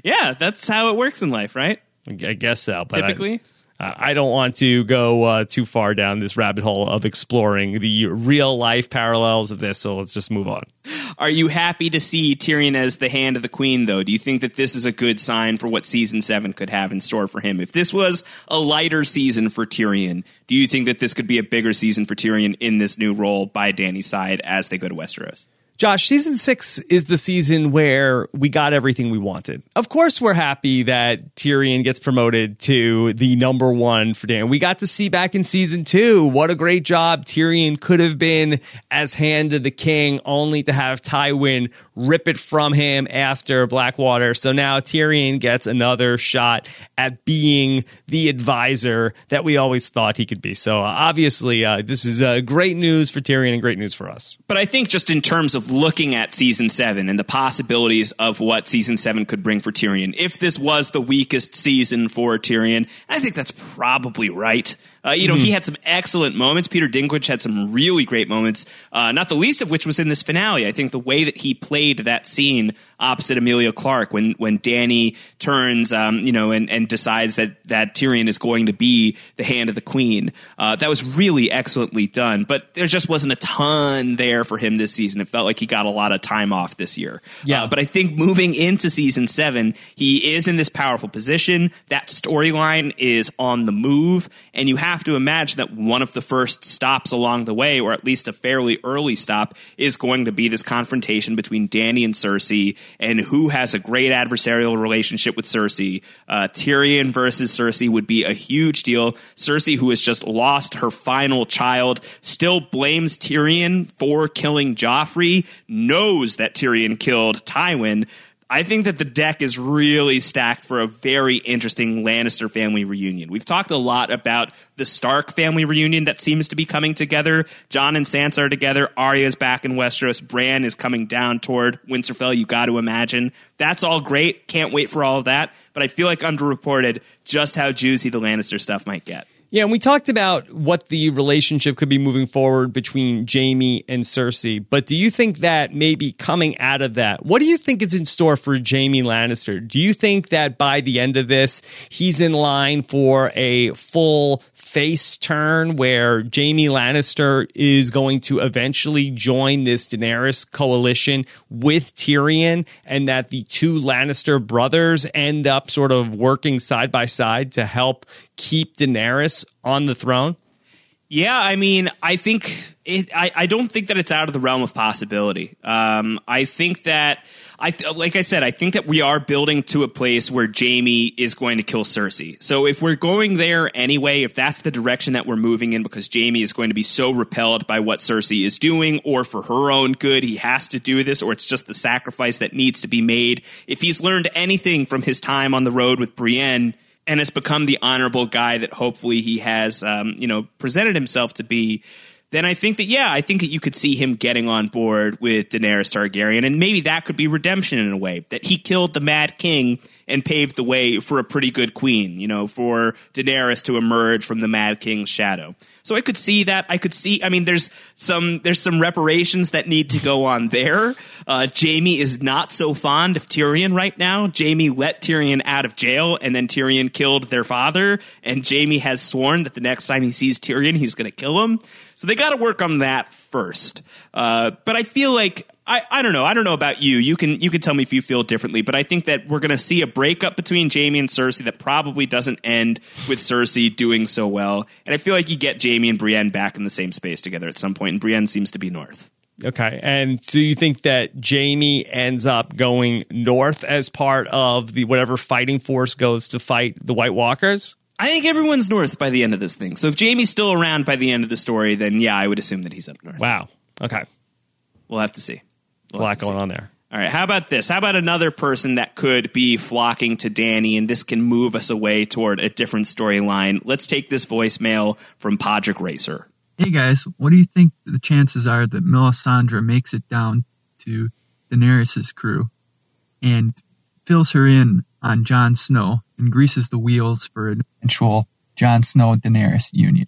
[SPEAKER 2] Yeah, that's how it works in life, right?
[SPEAKER 1] I guess so. But
[SPEAKER 2] Typically.
[SPEAKER 1] uh, I don't want to go uh, too far down this rabbit hole of exploring the real life parallels of this. So let's just move on.
[SPEAKER 2] Are you happy to see Tyrion as the hand of the queen, though? Do you think that this is a good sign for what season seven could have in store for him? If this was a lighter season for Tyrion, do you think that this could be a bigger season for Tyrion in this new role by Dany's side as they go to Westeros?
[SPEAKER 1] Josh, season six is the season where we got everything we wanted. Of course, we're happy that Tyrion gets promoted to the number one for Dan. We got to see back in season two what a great job Tyrion could have been as hand of the king, only to have Tywin rip it from him after Blackwater. So now Tyrion gets another shot at being the advisor that we always thought he could be. So uh, obviously, uh, this is uh, great news for Tyrion and great news for us.
[SPEAKER 2] But I think just in terms of looking at season seven and the possibilities of what season seven could bring for Tyrion, if this was the weakest season for Tyrion, I think that's probably right. Uh, you know, mm-hmm. he had some excellent moments. Peter Dinklage had some really great moments, uh, not the least of which was in this finale. I think the way that he played that scene opposite Emilia Clarke when when Dany turns, um, you know, and, and decides that that Tyrion is going to be the hand of the queen. Uh, that was really excellently done, but there just wasn't a ton there for him this season. It felt like he got a lot of time off this year. Yeah, uh, but I think moving into season seven, he is in this powerful position. That storyline is on the move, and you have have to imagine that one of the first stops along the way, or at least a fairly early stop, is going to be this confrontation between Dany and Cersei, and who has a great adversarial relationship with Cersei. Uh, Tyrion versus Cersei would be a huge deal. Cersei, who has just lost her final child, still blames Tyrion for killing Joffrey, knows that Tyrion killed Tywin I think that the deck is really stacked for a very interesting Lannister family reunion. We've talked a lot about the Stark family reunion that seems to be coming together. Jon and Sansa are together. Arya's back in Westeros. Bran is coming down toward Winterfell. You got to imagine. That's all great. Can't wait for all of that. But I feel like underreported just how juicy the Lannister stuff might get.
[SPEAKER 1] Yeah, and we talked about what the relationship could be moving forward between Jaime and Cersei. But do you think that maybe coming out of that, what do you think is in store for Jaime Lannister? Do you think that by the end of this, he's in line for a full face turn where Jaime Lannister is going to eventually join this Daenerys coalition with Tyrion and that the two Lannister brothers end up sort of working side by side to help keep Daenerys on the throne?
[SPEAKER 2] Yeah, I mean, I think it, I, I don't think that it's out of the realm of possibility. Um, I think that I like I said, I think that we are building to a place where Jaime is going to kill Cersei. So if we're going there anyway, if that's the direction that we're moving in, because Jaime is going to be so repelled by what Cersei is doing, or for her own good, he has to do this, or it's just the sacrifice that needs to be made. If he's learned anything from his time on the road with Brienne and has become the honorable guy that hopefully he has, um, you know, presented himself to be, then I think that yeah, I think that you could see him getting on board with Daenerys Targaryen, and maybe that could be redemption in a way that he killed the Mad King and paved the way for a pretty good queen, you know, for Daenerys to emerge from the Mad King's shadow. So I could see that. I could see. I mean, there's some there's some reparations that need to go on there. Uh, Jaime is not so fond of Tyrion right now. Jaime let Tyrion out of jail, and then Tyrion killed their father. And Jaime has sworn that the next time he sees Tyrion, he's going to kill him. So they got to work on that first. Uh, but I feel like I, I don't know. I don't know about you. You can you can tell me if you feel differently, but I think that we're going to see a breakup between Jaime and Cersei that probably doesn't end with Cersei doing so well. And I feel like you get Jaime and Brienne back in the same space together at some point, and Brienne seems to be north.
[SPEAKER 1] Okay. And do you think that Jaime ends up going north as part of the whatever fighting force goes to fight the White Walkers?
[SPEAKER 2] I think everyone's north by the end of this thing. So if Jaime's still around by the end of the story, then yeah, I would assume that he's up north.
[SPEAKER 1] Wow. Okay.
[SPEAKER 2] We'll have to see.
[SPEAKER 1] We'll a lot going see. on there.
[SPEAKER 2] All right. How about this? How about another person that could be flocking to Dany, and this can move us away toward a different storyline? Let's take this voicemail from Podrick Racer.
[SPEAKER 4] Hey guys, what do you think the chances are that Melisandre makes it down to Daenerys' crew and fills her in on Jon Snow and greases the wheels for an eventual Jon Snow Daenerys union?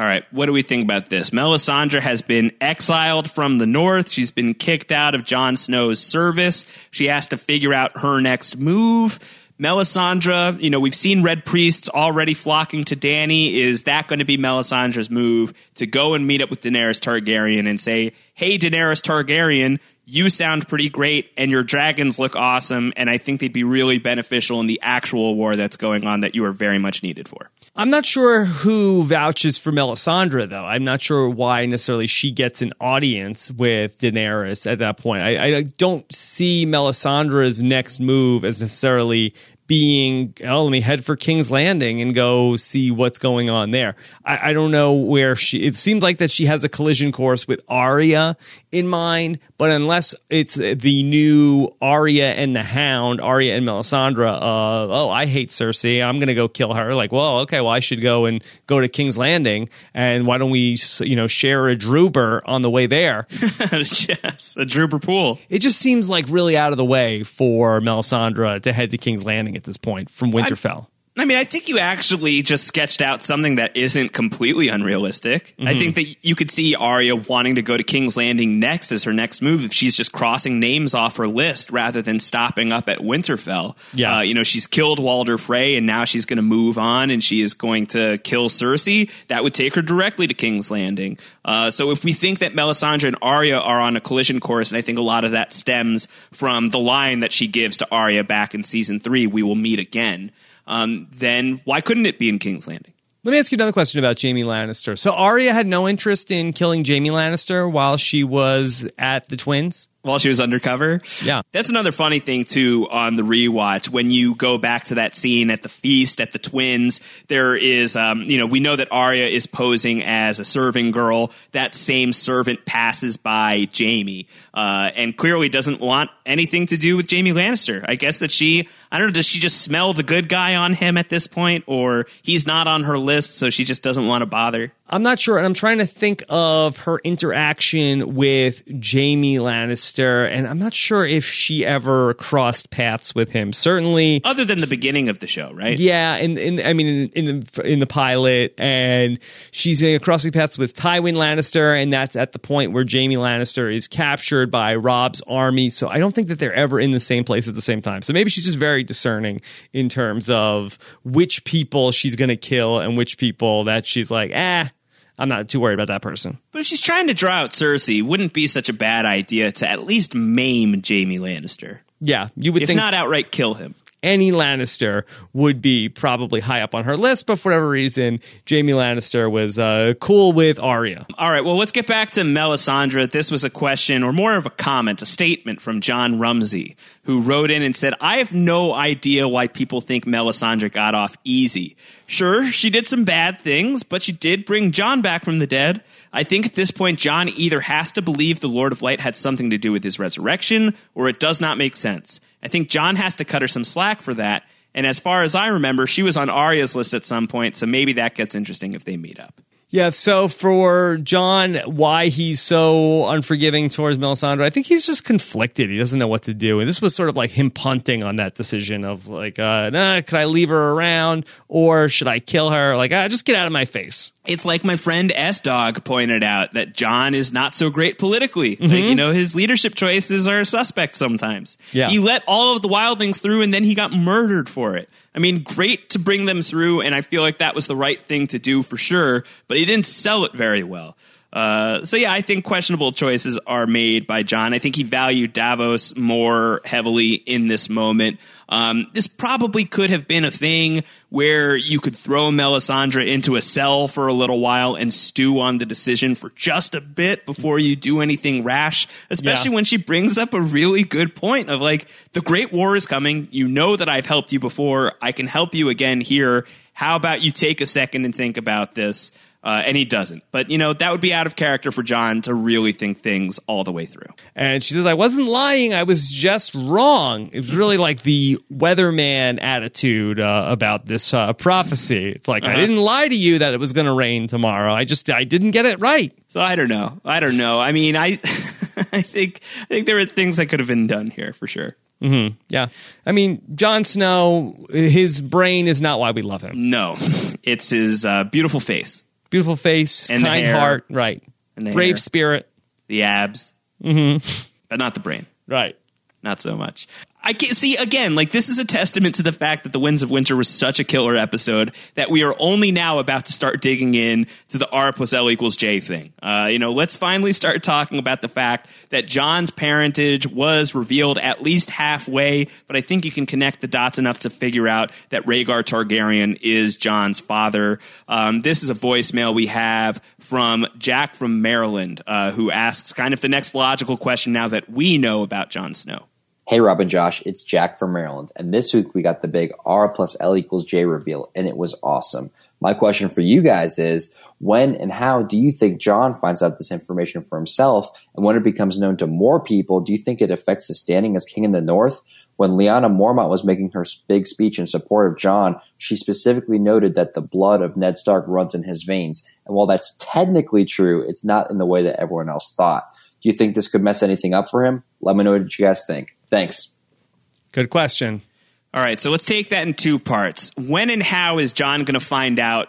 [SPEAKER 2] All right, what do we think about this? Melisandre has been exiled from the north. She's been kicked out of Jon Snow's service. She has to figure out her next move. Melisandre, you know, we've seen red priests already flocking to Dany. Is that going to be Melisandre's move to go and meet up with Daenerys Targaryen and say, "Hey, Daenerys Targaryen, you sound pretty great and your dragons look awesome, and I think they'd be really beneficial in the actual war that's going on that you are very much needed for."
[SPEAKER 1] I'm not sure who vouches for Melisandre, though. I'm not sure why necessarily she gets an audience with Daenerys at that point. I, I don't see Melisandre's next move as necessarily being, oh, let me head for King's Landing and go see what's going on there. I, I don't know where she, it seems like that she has a collision course with Arya in mind, but unless it's the new Arya and the Hound, Arya and Melisandre, uh, oh, I hate Cersei. I'm going to go kill her. Like, well, okay, well, I should go and go to King's Landing. And why don't we, you know, share a drooper on the way there?
[SPEAKER 2] yes, a Druber pool.
[SPEAKER 1] It just seems like really out of the way for Melisandre to head to King's Landing at this point from Winterfell.
[SPEAKER 2] I mean, I think you actually just sketched out something that isn't completely unrealistic. I think that you could see Arya wanting to go to King's Landing next as her next move if she's just crossing names off her list rather than stopping up at Winterfell.
[SPEAKER 1] Yeah.
[SPEAKER 2] Uh, you know, she's killed Walder Frey and now she's going to move on and she is going to kill Cersei. That would take her directly to King's Landing. Uh, so if we think that Melisandre and Arya are on a collision course, and I think a lot of that stems from the line that she gives to Arya back in season three, we will meet again um, then why couldn't it be in King's Landing?
[SPEAKER 1] Let me ask you another question about Jaime Lannister. So Arya had no interest in killing Jaime Lannister while she was at the Twins.
[SPEAKER 2] While she was undercover?
[SPEAKER 1] Yeah.
[SPEAKER 2] That's another funny thing, too, on the rewatch. When you go back to that scene at the feast at the twins, there is, um, you know, we know that Arya is posing as a serving girl. That same servant passes by Jaime uh, and clearly doesn't want anything to do with Jaime Lannister. I guess that she, I don't know, does she just smell the good guy on him at this point? Or he's not on her list, so she just doesn't want to bother?
[SPEAKER 1] I'm not sure, and I'm trying to think of her interaction with Jaime Lannister, and I'm not sure if she ever crossed paths with him. Certainly,
[SPEAKER 2] Other than the beginning of the show, right?
[SPEAKER 1] yeah. In, in I mean, in, in the in the pilot, and she's crossing paths with Tywin Lannister, and that's at the point where Jaime Lannister is captured by Robb's army. So I don't think that they're ever in the same place at the same time. So maybe she's just very discerning in terms of which people she's going to kill and which people that she's like, ah. I'm not too worried about that person.
[SPEAKER 2] But if she's trying to draw out Cersei, wouldn't be such a bad idea to at least maim Jaime Lannister.
[SPEAKER 1] Yeah, you would
[SPEAKER 2] If
[SPEAKER 1] think
[SPEAKER 2] not outright kill him.
[SPEAKER 1] Any Lannister would be probably high up on her list, but for whatever reason, Jaime Lannister was uh, cool with Arya.
[SPEAKER 2] All right, well, let's get back to Melisandre. This was a question, or more of a comment, a statement from John Rumsey, who wrote in and said, I have no idea why people think Melisandre got off easy. Sure, she did some bad things, but she did bring Jon back from the dead. I think at this point, Jon either has to believe the Lord of Light had something to do with his resurrection, or it does not make sense. I think Jon has to cut her some slack for that. And as far as I remember, she was on Arya's list at some point, so maybe that gets interesting if they meet up.
[SPEAKER 1] Yeah, so for Jon, why he's so unforgiving towards Melisandre, I think he's just conflicted. He doesn't know what to do. And this was sort of like him punting on that decision of like, uh, nah, could I leave her around or should I kill her? Like, ah, just get out of my face.
[SPEAKER 2] It's like my friend S Dog pointed out that Jon is not so great politically. Like, you mm-hmm. know, his leadership choices are suspect sometimes.
[SPEAKER 1] Yeah.
[SPEAKER 2] He let all of the wildlings through and then he got murdered for it. I mean, great to bring them through, and I feel like that was the right thing to do for sure, but he didn't sell it very well. Uh, so yeah, I think questionable choices are made by Jon. I think he valued Davos more heavily in this moment. Um, this probably could have been a thing where you could throw Melisandre into a cell for a little while and stew on the decision for just a bit before you do anything rash, especially
[SPEAKER 1] Yeah.
[SPEAKER 2] when she brings up a really good point of like, the Great War is coming. You know that I've helped you before. I can help you again here. How about you take a second and think about this? Uh, and he doesn't. But, you know, that would be out of character for Jon to really think things all the way through.
[SPEAKER 1] And she says, I wasn't lying. I was just wrong. It was really like the weatherman attitude uh, about this uh, prophecy. It's like, I didn't lie to you that it was going to rain tomorrow. I just, I didn't get it right.
[SPEAKER 2] So I don't know. I don't know. I mean, I, I think, I think there are things that could have been done here for sure.
[SPEAKER 1] Yeah. I mean, Jon Snow, his brain is not why we love him.
[SPEAKER 2] No, it's his uh, beautiful face,
[SPEAKER 1] Beautiful face,
[SPEAKER 2] And
[SPEAKER 1] kind
[SPEAKER 2] hair.
[SPEAKER 1] heart. Right.
[SPEAKER 2] And
[SPEAKER 1] Brave
[SPEAKER 2] hair.
[SPEAKER 1] spirit.
[SPEAKER 2] the abs, mm-hmm. but not the brain.
[SPEAKER 1] Right.
[SPEAKER 2] Not so much. I can't see again. Like this is a testament to the fact that the Winds of Winter was such a killer episode that we are only now about to start digging in to the R plus L equals J thing. Uh, you know, let's finally start talking about the fact that Jon's parentage was revealed at least halfway. But I think you can connect the dots enough to figure out that Rhaegar Targaryen is Jon's father. Um, this is a voicemail we have from Jack from Maryland, uh, who asks kind of the next logical question now that we know about Jon Snow.
[SPEAKER 5] Hey, Rob and Josh, it's Jack from Maryland, and this week we got the big R plus L equals J reveal, and it was awesome. My question for you guys is when and how do you think Jon finds out this information for himself? And when it becomes known to more people, do you think it affects his standing as king in the North? When Lyanna Mormont was making her big speech in support of Jon, she specifically noted that the blood of Ned Stark runs in his veins. And while that's technically true, it's not in the way that everyone else thought. Do you think this could mess anything up for him? Let me know what you guys think. Thanks.
[SPEAKER 1] Good question.
[SPEAKER 2] All right, so let's take that in two parts. When and how is Jon going to find out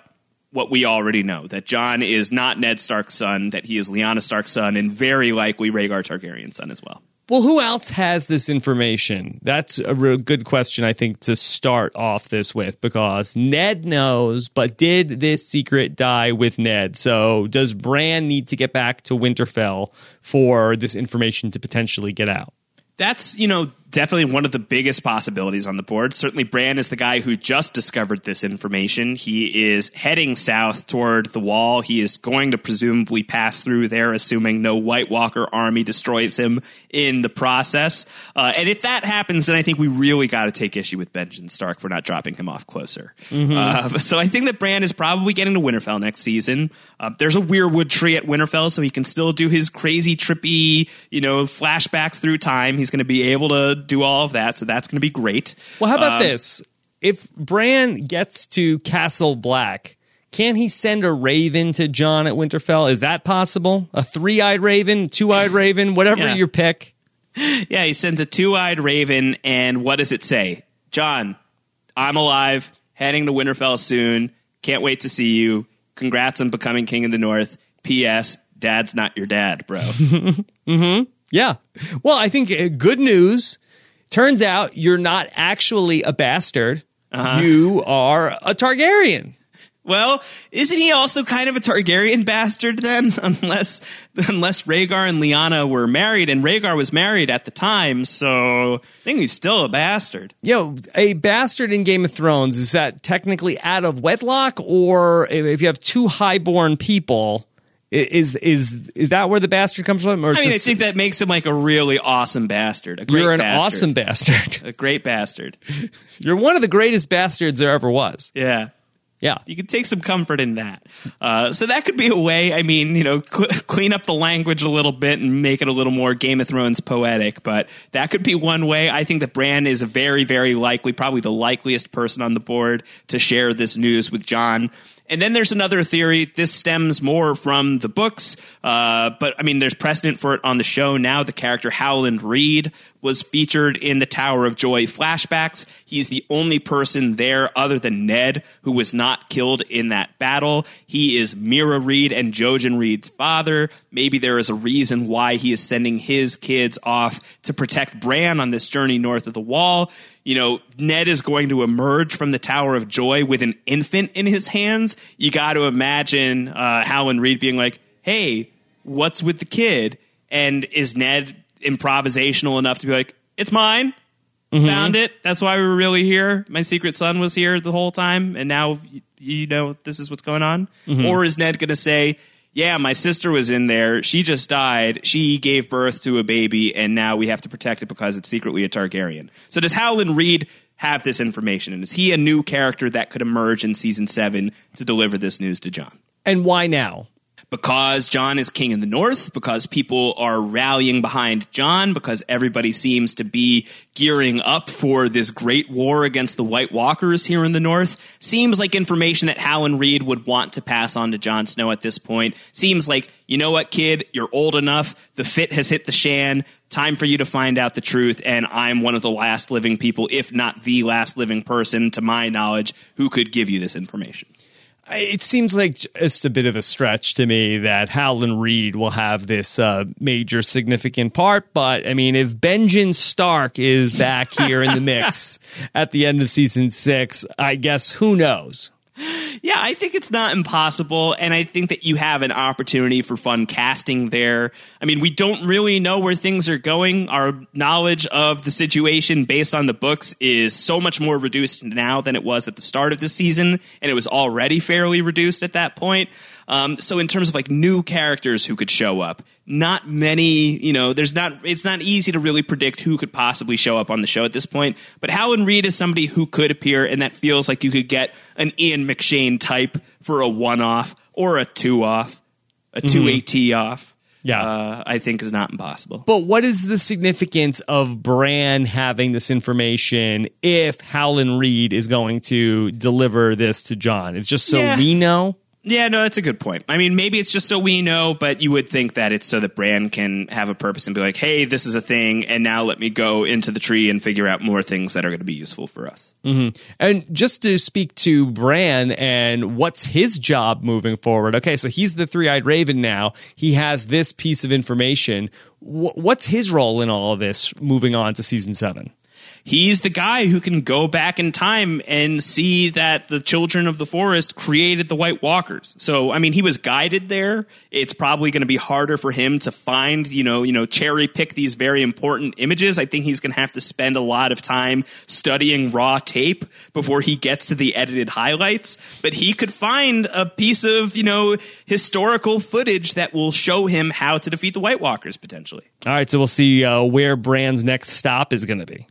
[SPEAKER 2] what we already know that Jon is not Ned Stark's son, that he is Lyanna Stark's son, and very likely Rhaegar Targaryen's son as well?
[SPEAKER 1] Well, who else has this information? That's a real good question, I think, to start off this with because Ned knows, but did this secret die with Ned? So does Bran need to get back to Winterfell for this information to potentially get out?
[SPEAKER 2] That's, you know, definitely one of the biggest possibilities on the board. Certainly, Bran is the guy who just discovered this information. He is heading south toward the wall. He is going to presumably pass through there, assuming no White Walker army destroys him in the process. Uh, and if that happens, then I think we really got to take issue with Benjen Stark for not dropping him off closer. Mm-hmm. Uh, so I think that Bran is probably getting to Winterfell next season. Uh, there's a weirwood tree at Winterfell, so he can still do his crazy, trippy, you know, flashbacks through time. He's going to be able to do all of that. So that's going to be great.
[SPEAKER 1] Well, how about um, this? If Bran gets to Castle Black, can he send a raven to Jon at Winterfell? Is that possible? A three eyed raven, two eyed raven, whatever yeah. your pick.
[SPEAKER 2] Yeah, he sends a two eyed raven, and what does it say? Jon, I'm alive, heading to Winterfell soon. Can't wait to see you. Congrats on becoming king of the North. P.S. Dad's not your dad, bro.
[SPEAKER 1] mm-hmm. Yeah. Well, I think uh, good news. Turns out you're not actually a bastard. Uh-huh. You are a Targaryen.
[SPEAKER 2] Well, isn't he also kind of a Targaryen bastard then? Unless unless Rhaegar and Lyanna were married, and Rhaegar was married at the time, so I think he's still a bastard.
[SPEAKER 1] Yo, a bastard in Game of Thrones is that technically out of wedlock, or if you have two highborn people, is is is that where the bastard comes from?
[SPEAKER 2] Or I mean, just, I think that makes him like a really awesome bastard. A great
[SPEAKER 1] you're an
[SPEAKER 2] bastard.
[SPEAKER 1] awesome bastard.
[SPEAKER 2] a great bastard.
[SPEAKER 1] you're one of the greatest bastards there ever was.
[SPEAKER 2] Yeah.
[SPEAKER 1] Yeah.
[SPEAKER 2] You can take some comfort in that. Uh, so that could be a way, I mean, you know, cl- clean up the language a little bit and make it a little more Game of Thrones poetic, but that could be one way. I think that Bran is a very, very likely, probably the likeliest person on the board to share this news with Jon. And then there's another theory. This stems more from the books, uh, but I mean, there's precedent for it on the show now. The character Howland Reed was featured in the Tower of Joy flashbacks. He's the only person there other than Ned who was not killed in that battle. He is Meera Reed and Jojen Reed's father. Maybe there is a reason why he is sending his kids off to protect Bran on this journey north of the wall you know, Ned is going to emerge from the Tower of Joy with an infant in his hands, you got to imagine uh, Howland Reed being like, hey, what's with the kid? And is Ned improvisational enough to be like, it's mine? Mm-hmm. Found it. That's why we were really here. My secret son was here the whole time, and now you know this is what's going on. Mm-hmm. Or is Ned going to say, yeah, my sister was in there. She just died. She gave birth to a baby, and now we have to protect it because it's secretly a Targaryen. So does Howland Reed have this information? And is he a new character that could emerge in season seven to deliver this news to Jon?
[SPEAKER 1] And why now?
[SPEAKER 2] Because Jon is king in the north, because people are rallying behind Jon, because everybody seems to be gearing up for this great war against the White Walkers here in the north. Seems like information that Howland Reed would want to pass on to Jon Snow at this point. Seems like, you know what, kid, you're old enough. The fit has hit the shan. Time for you to find out the truth. And I'm one of the last living people, if not the last living person, to my knowledge, who could give you this information.
[SPEAKER 1] It seems like just a bit of a stretch to me that Howland Reed will have this uh, major significant part. But I mean, if Benjen Stark is back here in the mix at the end of season six, I guess who knows?
[SPEAKER 2] Yeah, I think it's not impossible, and I think that you have an opportunity for fun casting there. I mean, we don't really know where things are going. Our knowledge of the situation based on the books is so much more reduced now than it was at the start of the season, and it was already fairly reduced at that point. Um, so in terms of like new characters who could show up, not many, you know, there's not, it's not easy to really predict who could possibly show up on the show at this point. But Howland Reed is somebody who could appear, and that feels like you could get an Ian McShane type for a one off or a two off, a two AT off.
[SPEAKER 1] Yeah.
[SPEAKER 2] Uh, I think is not impossible.
[SPEAKER 1] But what is the significance of Bran having this information if Howland Reed is going to deliver this to Jon? It's just so
[SPEAKER 2] Yeah.
[SPEAKER 1] we know.
[SPEAKER 2] Yeah, no, that's a good point. I mean, maybe it's just so we know, but you would think that it's so that Bran can have a purpose and be like, hey, this is a thing, and now let me go into the tree and figure out more things that are going to be useful for us. Mm-hmm.
[SPEAKER 1] And just to speak to Bran and what's his job moving forward. Okay, so he's the three eyed raven now. He has this piece of information. Wh- What's his role in all of this moving on to season seven?
[SPEAKER 2] He's the guy who can go back in time and see that the children of the forest created the White Walkers. So, I mean, he was guided there. It's probably going to be harder for him to find, you know, you know, cherry pick these very important images. I think he's going to have to spend a lot of time studying raw tape before he gets to the edited highlights. But he could find a piece of, you know, historical footage that will show him how to defeat the White Walkers potentially.
[SPEAKER 1] All right, so we'll see uh, where Bran's next stop is going to be.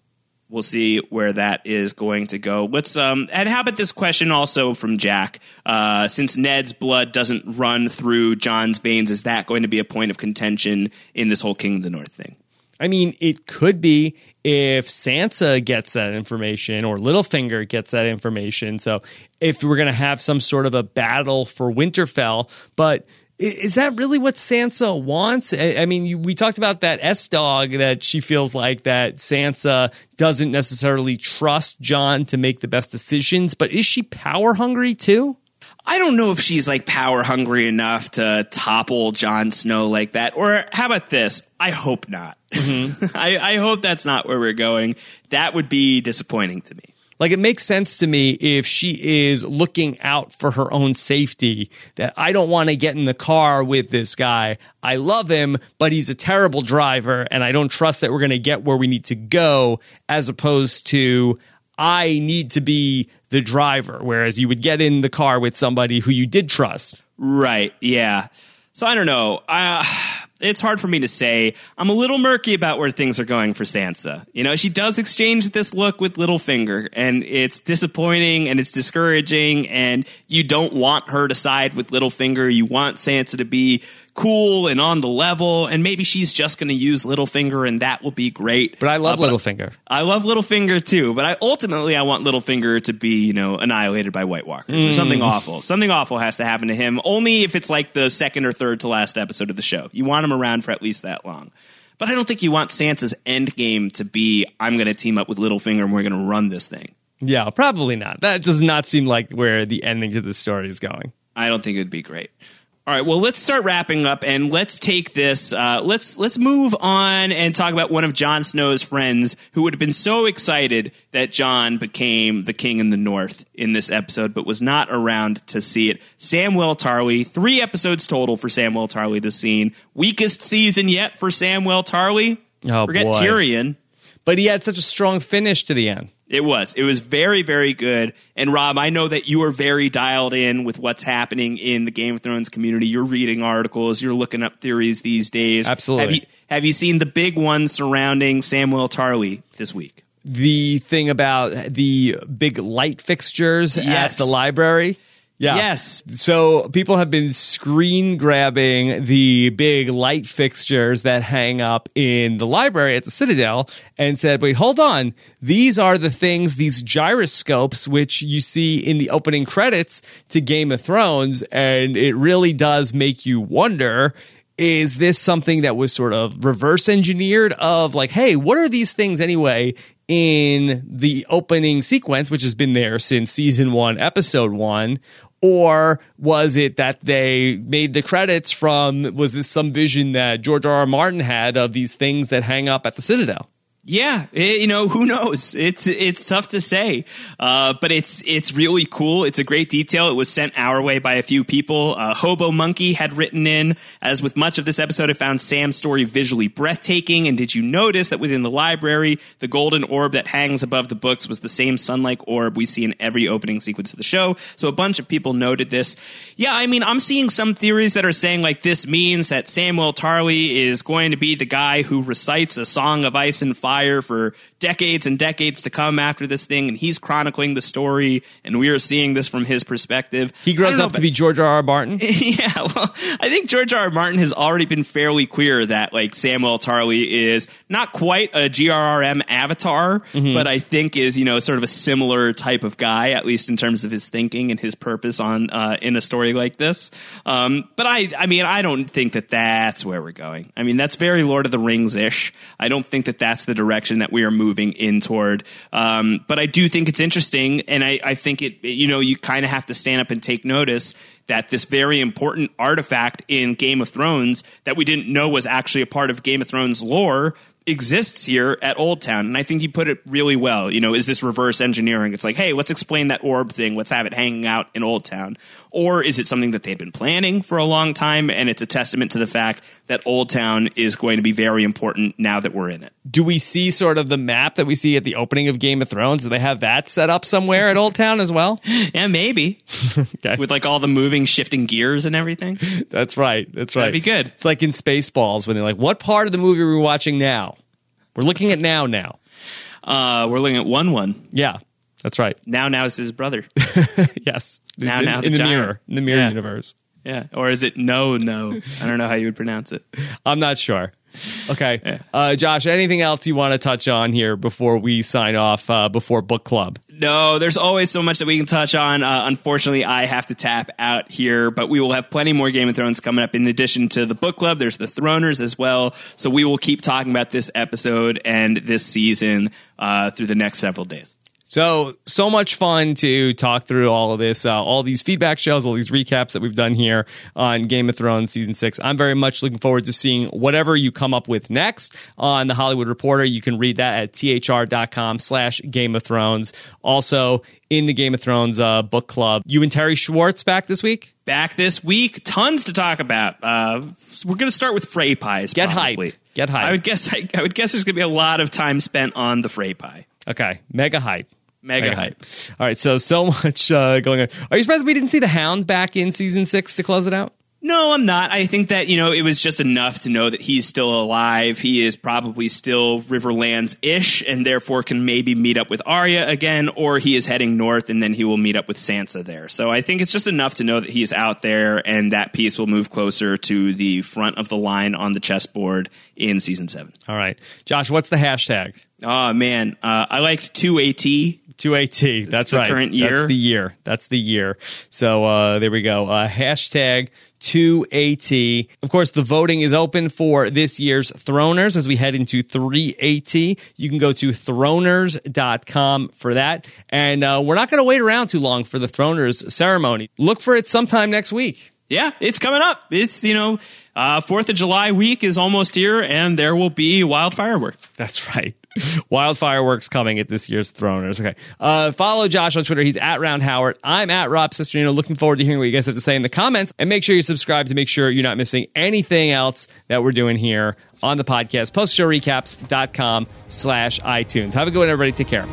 [SPEAKER 2] We'll see where that is going to go. Let's um and how about this question also from Jack? Uh, since Ned's blood doesn't run through Jon's veins, is that going to be a point of contention in this whole King of the North thing?
[SPEAKER 1] I mean, it could be if Sansa gets that information or Littlefinger gets that information. So if we're going to have some sort of a battle for Winterfell, but is that really what Sansa wants? I mean, you, we talked about that S dog that she feels like that Sansa doesn't necessarily trust Jon to make the best decisions, but is she power hungry too?
[SPEAKER 2] I don't know if she's like power hungry enough to topple Jon Snow like that. Or how about this? I hope not. Mm-hmm. I, I hope that's not where we're going. That would be disappointing to me.
[SPEAKER 1] Like it makes sense to me if she is looking out for her own safety that I don't want to get in the car with this guy. I love him, but he's a terrible driver and I don't trust that we're going to get where we need to go as opposed to I need to be the driver whereas you would get in the car with somebody who you did trust.
[SPEAKER 2] Right. Yeah. So I don't know. I, it's hard for me to say. I'm a little murky about where things are going for Sansa. You know, she does exchange this look with Littlefinger, and it's disappointing and it's discouraging. And you don't want her to side with Littlefinger. You want Sansa to be cool and on the level. And maybe she's just going to use Littlefinger, and that will be great.
[SPEAKER 1] But I love
[SPEAKER 2] Uh, but-
[SPEAKER 1] Littlefinger.
[SPEAKER 2] I love Littlefinger too, but I ultimately I want Littlefinger to be, you know, annihilated by White Walkers or something awful. Something awful has to happen to him. Only if it's like the second or third to last episode of the show. You want him around for at least that long. But I don't think you want Sansa's end game to be I'm going to team up with Littlefinger and we're going to run this thing.
[SPEAKER 1] Yeah, probably not. That does not seem like where the ending to the story is going.
[SPEAKER 2] I don't think it would be great. All right, well, let's start wrapping up, and let's take this. Uh, let's let's move on and talk about one of Jon Snow's friends who would have been so excited that Jon became the king in the North in this episode, but was not around to see it. Samwell Tarly, three episodes total for Samwell Tarly this scene. Weakest season yet for Samwell Tarly.
[SPEAKER 1] Oh,
[SPEAKER 2] Forget
[SPEAKER 1] boy.
[SPEAKER 2] Tyrion.
[SPEAKER 1] But he had such a strong finish to the end.
[SPEAKER 2] It was. It was very, very good. And Rob, I know that you are very dialed in with what's happening in the Game of Thrones community. You're reading articles, you're looking up theories these days.
[SPEAKER 1] Absolutely.
[SPEAKER 2] Have you, have you seen the big one surrounding Samwell Tarly this week?
[SPEAKER 1] the thing about the big light fixtures
[SPEAKER 2] Yes.
[SPEAKER 1] at the library. Yeah.
[SPEAKER 2] Yes.
[SPEAKER 1] So people have been screen grabbing the big light fixtures that hang up in the library at the Citadel and said, wait, hold on. These are the things, these gyroscopes, which you see in the opening credits to Game of Thrones. And it really does make you wonder is this something that was sort of reverse engineered of like hey what are these things anyway in the opening sequence which has been there since season 1 episode 1 Or was it that they made the credits from, was this some vision that George R. R. Martin had of these things that hang up at the Citadel?
[SPEAKER 2] Yeah, it, you know who knows. It's it's tough to say, uh, but it's it's really cool. It's a great detail. It was sent our way by a few people. Uh, Hobo Monkey had written in, as with much of this episode, I found Sam's story visually breathtaking. And did you notice that within the library, the golden orb that hangs above the books was the same sun-like orb we see in every opening sequence of the show? So a bunch of people noted this. Yeah, I mean, I'm seeing some theories that are saying like this means that Samwell Tarly is going to be the guy who recites a song of ice and fire fire for decades and decades to come after this thing, and he's chronicling the story, and we are seeing this from his perspective.
[SPEAKER 1] He grows up to be George R. R. Martin.
[SPEAKER 2] yeah, well, I think George R. R. Martin has already been fairly clear that like Samwell Tarly is not quite a GRRM avatar, mm-hmm. but I think is you know sort of a similar type of guy, at least in terms of his thinking and his purpose on uh, in a story like this. Um, but I, I mean, I don't think that that's where we're going. I mean, that's very Lord of the Rings ish. I don't think that that's the direction that we are moving in toward. Um, but I do think it's interesting, and I, I think it. You know, you kind of have to stand up and take notice that this very important artifact in Game of Thrones that we didn't know was actually a part of Game of Thrones lore exists here at Oldtown. And I think he put it really well. You know, is this reverse engineering? It's like, hey, let's explain that orb thing. Let's have it hanging out in Oldtown. Or is it something that they've been planning for a long time and it's a testament to the fact that Oldtown is going to be very important now that we're in it?
[SPEAKER 1] Do we see sort of the map that we see at the opening of Game of Thrones? Do they have that set up somewhere at Oldtown as well?
[SPEAKER 2] yeah, maybe. okay. With like all the moving, shifting gears and everything.
[SPEAKER 1] That's right. That's right.
[SPEAKER 2] That'd be good.
[SPEAKER 1] It's like in Spaceballs when they're like, what part of the movie are we watching now? We're looking at now now.
[SPEAKER 2] Uh, we're looking at one one.
[SPEAKER 1] Yeah, that's right.
[SPEAKER 2] Now now is his brother.
[SPEAKER 1] yes.
[SPEAKER 2] Now
[SPEAKER 1] in,
[SPEAKER 2] now
[SPEAKER 1] in,
[SPEAKER 2] the, giant.
[SPEAKER 1] mirror in the mirror
[SPEAKER 2] Yeah.
[SPEAKER 1] universe.
[SPEAKER 2] Yeah. Or is it no no? I don't know how you would pronounce it.
[SPEAKER 1] I'm not sure. Okay, uh, Josh. Anything else you want to touch on here before we sign off? Uh, before book club.
[SPEAKER 2] No, there's always so much that we can touch on. Uh, unfortunately, I have to tap out here, but we will have plenty more Game of Thrones coming up. In addition to the book club, there's the Throners as well. So we will keep talking about this episode and this season uh, through the next several days.
[SPEAKER 1] So, so much fun to talk through all of this, uh, all these feedback shows, all these recaps that we've done here on Game of Thrones season six. I'm very much looking forward to seeing whatever you come up with next on the Hollywood Reporter. You can read that at thr.com slash Game of Thrones. Also, in the Game of Thrones uh, book club, you and Terri Schwartz back this week?
[SPEAKER 2] Back this week, tons to talk about. Uh, we're going to start with Frey pies.
[SPEAKER 1] Get
[SPEAKER 2] probably.
[SPEAKER 1] hype. Get hype.
[SPEAKER 2] I would guess. I, I would guess there's going to be a lot of time spent on the Frey pie.
[SPEAKER 1] Okay, mega hype.
[SPEAKER 2] Mega hype.
[SPEAKER 1] All right, so so much uh, going on. Are you surprised we didn't see the Hounds back in season six to close it out?
[SPEAKER 2] No, I'm not. I think that, you know, it was just enough to know that he's still alive. He is probably still Riverlands ish and therefore can maybe meet up with Arya again, or he is heading north and then he will meet up with Sansa there. So I think it's just enough to know that he's out there and that piece will move closer to the front of the line on the chessboard in season seven.
[SPEAKER 1] All right, Josh, what's the hashtag?
[SPEAKER 2] Oh, man. Uh, I liked 2AT.
[SPEAKER 1] 2AT. That's
[SPEAKER 2] the
[SPEAKER 1] right.
[SPEAKER 2] current year.
[SPEAKER 1] That's the year. That's the year. So uh, there we go. Uh, hashtag 2AT. Of course, the voting is open for this year's Throners as we head into 3AT. You can go to throners.com for that. And uh, we're not going to wait around too long for the Throners ceremony. Look for it sometime next week.
[SPEAKER 2] Yeah, it's coming up. It's, you know, uh, 4th of July week is almost here and there will be wild fireworks.
[SPEAKER 1] That's right. Wild fireworks coming at this year's Throners. Okay. Uh, follow Josh on Twitter. He's at Round Howard. I'm at Rob Cesternino. Looking forward to hearing what you guys have to say in the comments. And make sure you subscribe to make sure you're not missing anything else that we're doing here on the podcast. Postshowrecaps.com slash iTunes. Have a good one, everybody. Take care.